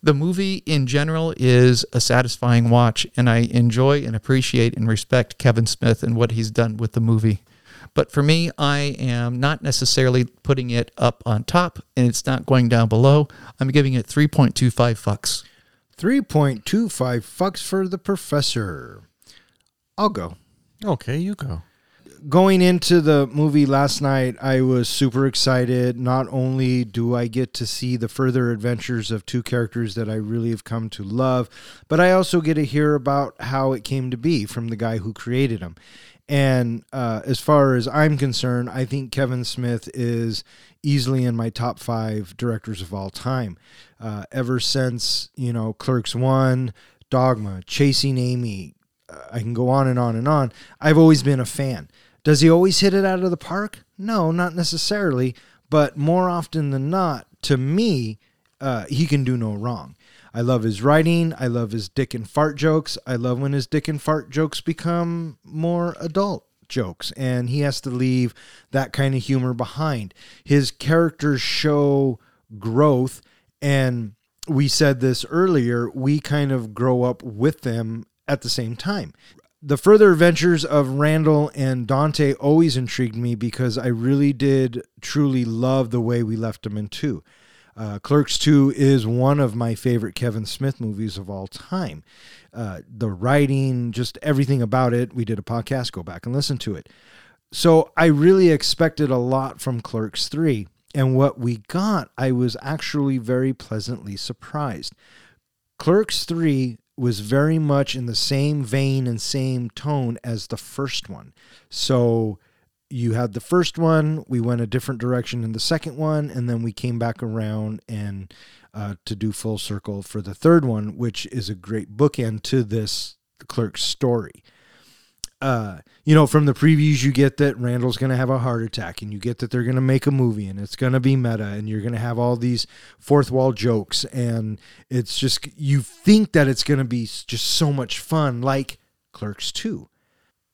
The movie in general is a satisfying watch, and I enjoy and appreciate and respect Kevin Smith and what he's done with the movie. But for me, I am not necessarily putting it up on top, and it's not going down below. I'm giving it 3.25 fucks.
3.25 fucks for the professor. I'll go.
Okay, you go.
Going into the movie last night, I was super excited. Not only do I get to see the further adventures of two characters that I really have come to love, but I also get to hear about how it came to be from the guy who created them. And uh, as far as I'm concerned, I think Kevin Smith is easily in my top five directors of all time. Uh, ever since, you know, Clerks 1, Dogma, Chasing Amy, uh, I can go on and on and on. I've always been a fan. Does he always hit it out of the park? No, not necessarily. But more often than not, to me, uh, he can do no wrong. I love his writing. I love his dick and fart jokes. I love when his dick and fart jokes become more adult jokes, and he has to leave that kind of humor behind. His characters show growth, and we said this earlier, we kind of grow up with them at the same time the further adventures of Randall and Dante always intrigued me because I really did truly love the way we left them in two. Uh, Clerks 2 is one of my favorite Kevin Smith movies of all time. Uh, the writing, just everything about it. We did a podcast, go back and listen to it. So I really expected a lot from Clerks 3. And what we got, I was actually very pleasantly surprised. Clerks 3 was very much in the same vein and same tone as the first one. So you had the first one, we went a different direction in the second one, and then we came back around and uh, to do full circle for the third one, which is a great bookend to this clerk's story uh, you know, from the previews, you get that Randall's going to have a heart attack, and you get that they're going to make a movie, and it's going to be meta, and you're going to have all these fourth wall jokes, and it's just you think that it's going to be just so much fun, like Clerks 2,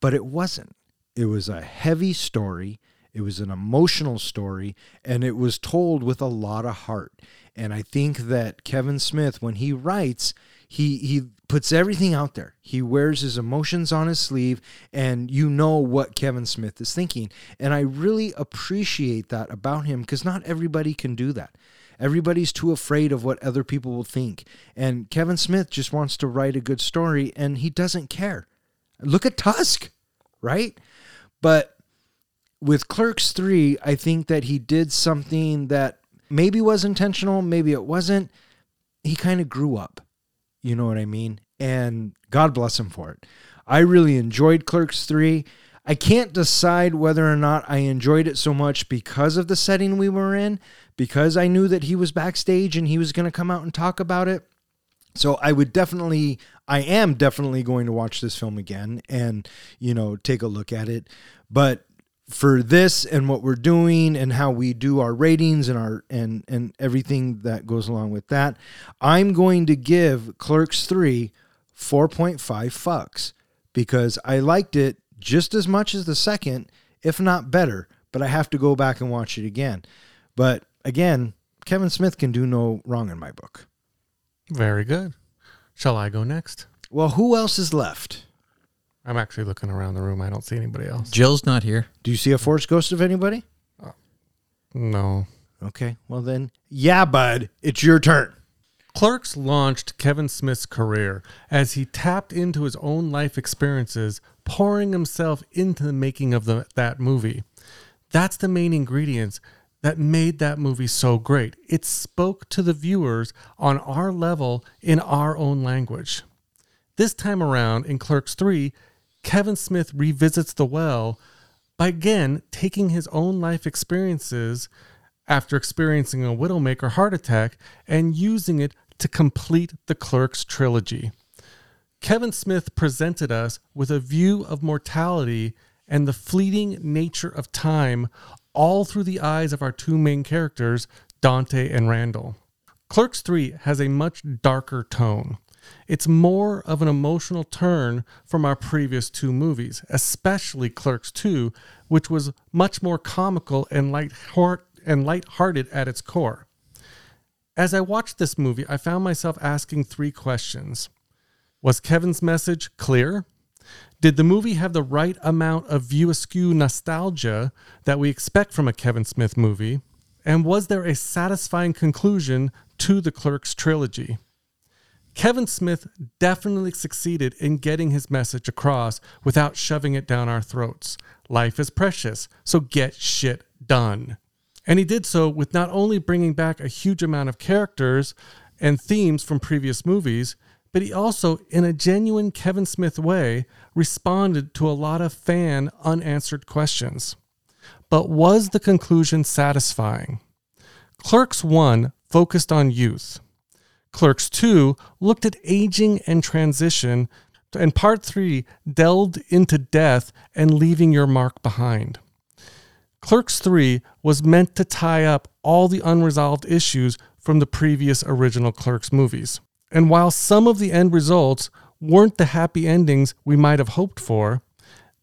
but it wasn't. It was a heavy story. It was an emotional story, and it was told with a lot of heart. And I think that Kevin Smith, when he writes, he he puts everything out there. He wears his emotions on his sleeve and you know what Kevin Smith is thinking. And I really appreciate that about him because not everybody can do that. Everybody's too afraid of what other people will think. And Kevin Smith just wants to write a good story and he doesn't care. Look at Tusk, right? But with Clerks 3, I think that he did something that maybe was intentional, maybe it wasn't. He kind of grew up you know what I mean? And God bless him for it. I really enjoyed Clerks 3. I can't decide whether or not I enjoyed it so much because of the setting we were in, because I knew that he was backstage and he was going to come out and talk about it. So I would definitely, I am definitely going to watch this film again and, you know, take a look at it. But for this and what we're doing and how we do our ratings and our and and everything that goes along with that i'm going to give clerks 3 4.5 fucks because i liked it just as much as the second if not better but i have to go back and watch it again but again kevin smith can do no wrong in my book
Very good. Shall I go next?
well who else is left
I'm actually looking around the room. I don't see anybody else.
Jill's not here.
do you see a force ghost of anybody uh,
No.
okay well then yeah bud it's your turn
Clerks launched Kevin Smith's career as he tapped into his own life experiences, pouring himself into the making of the, that movie. That's the main ingredients that made that movie so great. It spoke to the viewers on our level in our own language. This time around in Clerks 3, Kevin Smith revisits the well by again taking his own life experiences after experiencing a Widowmaker heart attack and using it to complete the Clerks trilogy. Kevin Smith presented us with a view of mortality and the fleeting nature of time all through the eyes of our two main characters, Dante and Randall. Clerks 3 has a much darker tone. It's more of an emotional turn from our previous two movies, especially Clerks 2, which was much more comical and light-heart- and lighthearted at its core. As I watched this movie, I found myself asking three questions. Was Kevin's message clear? Did the movie have the right amount of view askew nostalgia that we expect from a Kevin Smith movie? And was there a satisfying conclusion to the Clerks trilogy? Kevin Smith definitely succeeded in getting his message across without shoving it down our throats. Life is precious, so get shit done. And he did so with not only bringing back a huge amount of characters and themes from previous movies, but he also, in a genuine Kevin Smith way, responded to a lot of fan unanswered questions. But was the conclusion satisfying? Clerks 1 focused on youth. Clerks 2 looked at aging and transition, and Part 3 delved into death and leaving your mark behind. Clerks 3 was meant to tie up all the unresolved issues from the previous original Clerks movies. And while some of the end results weren't the happy endings we might have hoped for,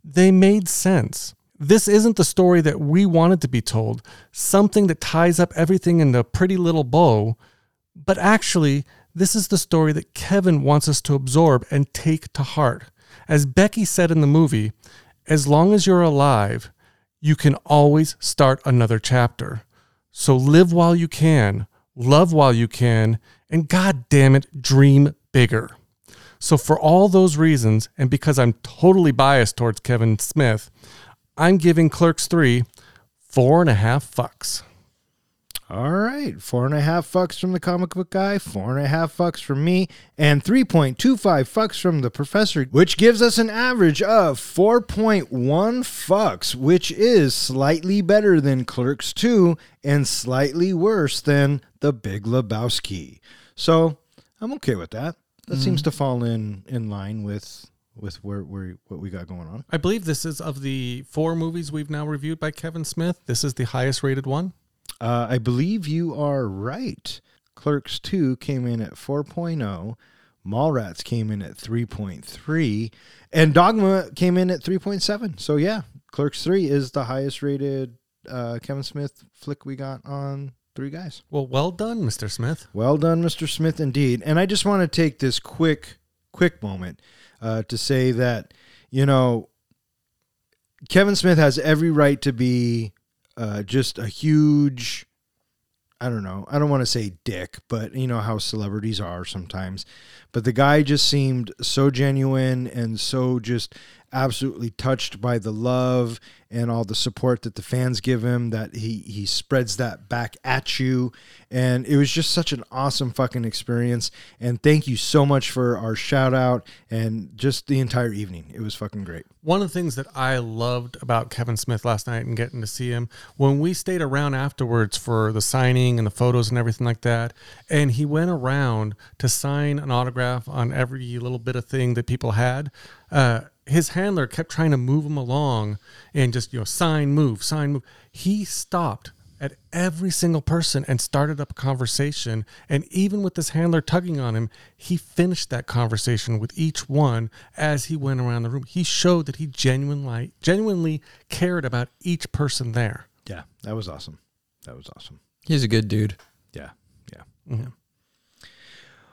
they made sense. This isn't the story that we wanted to be told, something that ties up everything in a pretty little bow, but actually, this is the story that Kevin wants us to absorb and take to heart. As Becky said in the movie, as long as you're alive, you can always start another chapter. So live while you can, love while you can, and god damn it, dream bigger. So, for all those reasons, and because I'm totally biased towards Kevin Smith, I'm giving Clerks 3 four and a half fucks.
All right, four and a half fucks from the comic book guy, four and a half fucks from me, and 3.25 fucks from the professor, which gives us an average of 4.1 fucks, which is slightly better than Clerks 2 and slightly worse than The Big Lebowski. So I'm okay with that. That hmm. seems to fall in in line with with where, where what we got going on.
I believe this is of the four movies we've now reviewed by Kevin Smith. This is the highest rated one.
Uh, I believe you are right. Clerks 2 came in at 4.0. Mallrats came in at 3.3. And Dogma came in at 3.7. So, yeah, Clerks 3 is the highest rated uh, Kevin Smith flick we got on Three Guys.
Well, well done, Mr. Smith.
Well done, Mr. Smith, indeed. And I just want to take this quick, quick moment uh, to say that, you know, Kevin Smith has every right to be uh, just a huge, I don't know, I don't want to say dick, but you know how celebrities are sometimes. But the guy just seemed so genuine and so just absolutely touched by the love and all the support that the fans give him that he he spreads that back at you. And it was just such an awesome fucking experience. And thank you so much for our shout out and just the entire evening. It was fucking great.
One of the things that I loved about Kevin Smith last night and getting to see him when we stayed around afterwards for the signing and the photos and everything like that, and he went around to sign an autograph on every little bit of thing that people had. Uh, his handler kept trying to move him along and just you know sign, move, sign, move. He stopped at every single person and started up a conversation. And even with this handler tugging on him, he finished that conversation with each one as he went around the room. He showed that he genuinely, genuinely cared about each person there.
yeah that was awesome that was awesome
He's a good dude.
Yeah, yeah, yeah.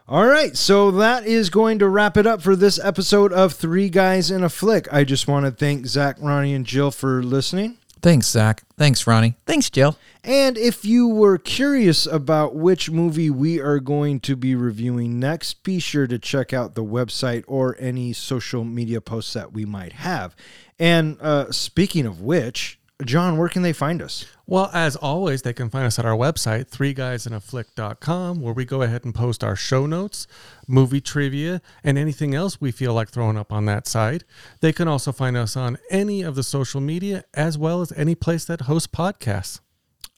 All right, so that is going to wrap it up for this episode of Three Guys in a Flick. I just want to thank Zach, Ronnie, and Jill for listening.
Thanks, Zach. Thanks, Ronnie. Thanks, Jill.
And if you were curious about which movie we are going to be reviewing next, be sure to check out the website or any social media posts that we might have. And uh, speaking of which, John, where can they find us?
Well, as always, they can find us at our website, three guys in a threeguysinaFlick.com, where we go ahead and post our show notes, movie trivia, and anything else we feel like throwing up on that site. They can also find us on any of the social media, as well as any place that hosts podcasts.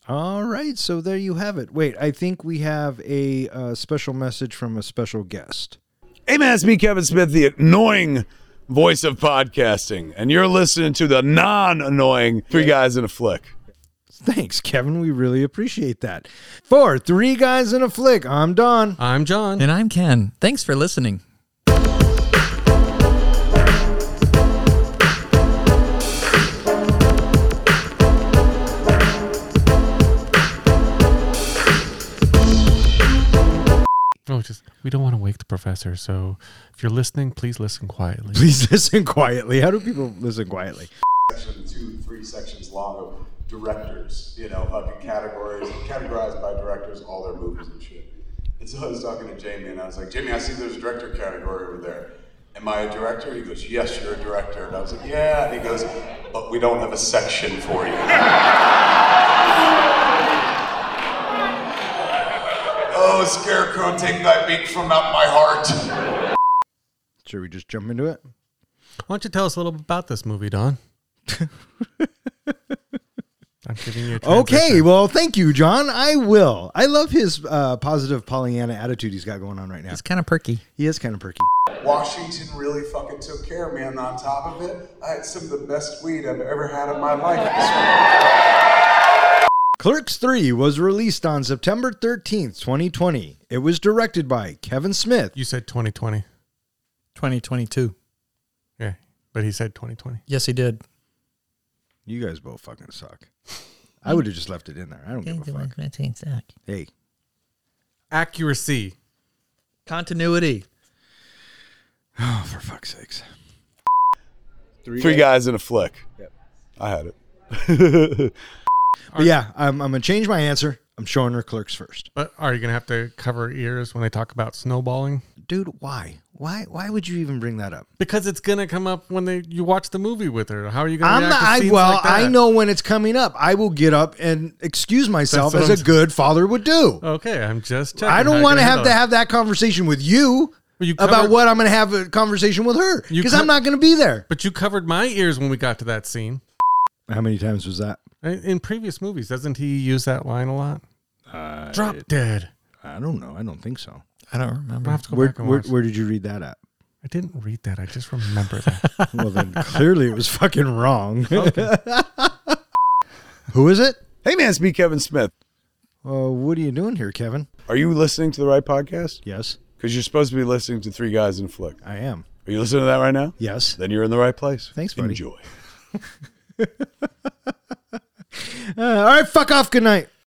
All right, so there you have it. Wait, I think we have a uh, special message from a special guest.
Hey man, it's me, Kevin Smith, the annoying voice of podcasting, and you're listening to the non-annoying Three Guys in a Flick.
Thanks, Kevin. We really appreciate that. For Three Guys in a Flick, I'm Don.
I'm John.
And I'm Ken. Thanks for listening.
Oh, just we don't want to wake the professor, so if you're listening, please listen quietly.
Please listen quietly. How do people listen quietly?
Section two, three sections long of directors, you know, fucking categories, categorized by directors, all their movies and shit. And so I was talking to Jamie, and I was like, Jamie, I see there's a director category over there. Am I a director? He goes, Yes, you're a director. And I was like, Yeah. And he goes, But we don't have a section for you. oh, Scarecrow, take thy beak from out my heart.
Should we just jump into it?
Why don't you tell us a little bit about this movie, Don? I'm giving you a
Okay, well, thank you, John. I will. I love his uh, positive Pollyanna attitude he's got going on right now.
It's kind of perky.
He is kind of perky.
Washington really fucking took care of me, and on top of it, I had some of the best weed I've ever had in my life.
Clerks 3 was released on September 13th, 2020. It was directed by Kevin Smith.
You said 2020.
2022.
Yeah, but he said 2020.
Yes, he did.
You guys both fucking suck. I would have just left it in there. I don't give a fuck. Hey,
Accuracy.
Continuity.
oh, for fuck's sakes.
Three guys in a flick. Yep. I had it.
But yeah, I'm, I'm going to change my answer. I'm showing her Clerks first.
But are you going to have to cover ears when they talk about snowballing?
Dude, why? Why Why would you even bring that up?
Because it's going to come up when they you watch the movie with her. How are you going to
I'm
react
not,
to
I, well,
like that?
I know when it's coming up. I will get up and excuse myself as
what
a
I'm-
good father would do.
Okay, I'm just checking.
I don't want to have to have that conversation with you
Well, you
about what I'm going to have a conversation with her because
co-
I'm not going to be there.
But you covered my ears when we got to that scene.
How many times was that?
In in previous movies, doesn't he use that line a lot? Drop dead.
I don't know. I don't think so.
I don't
I
remember.
have to go
Where,
back and
where,
watch.
where did you read that at?
I didn't read that. I just remember that.
Well, then clearly it was fucking wrong. Who is it?
Hey man, it's me, Kevin Smith.
Uh, what are you doing here, Kevin?
Are you listening to the right podcast?
Yes,
Because you're supposed to be listening to Three Guys in a Flick.
I am.
Are you listening to that right now?
Yes.
Then you're in the right place.
Thanks, buddy.
Enjoy.
Uh, all right, fuck off. Good night.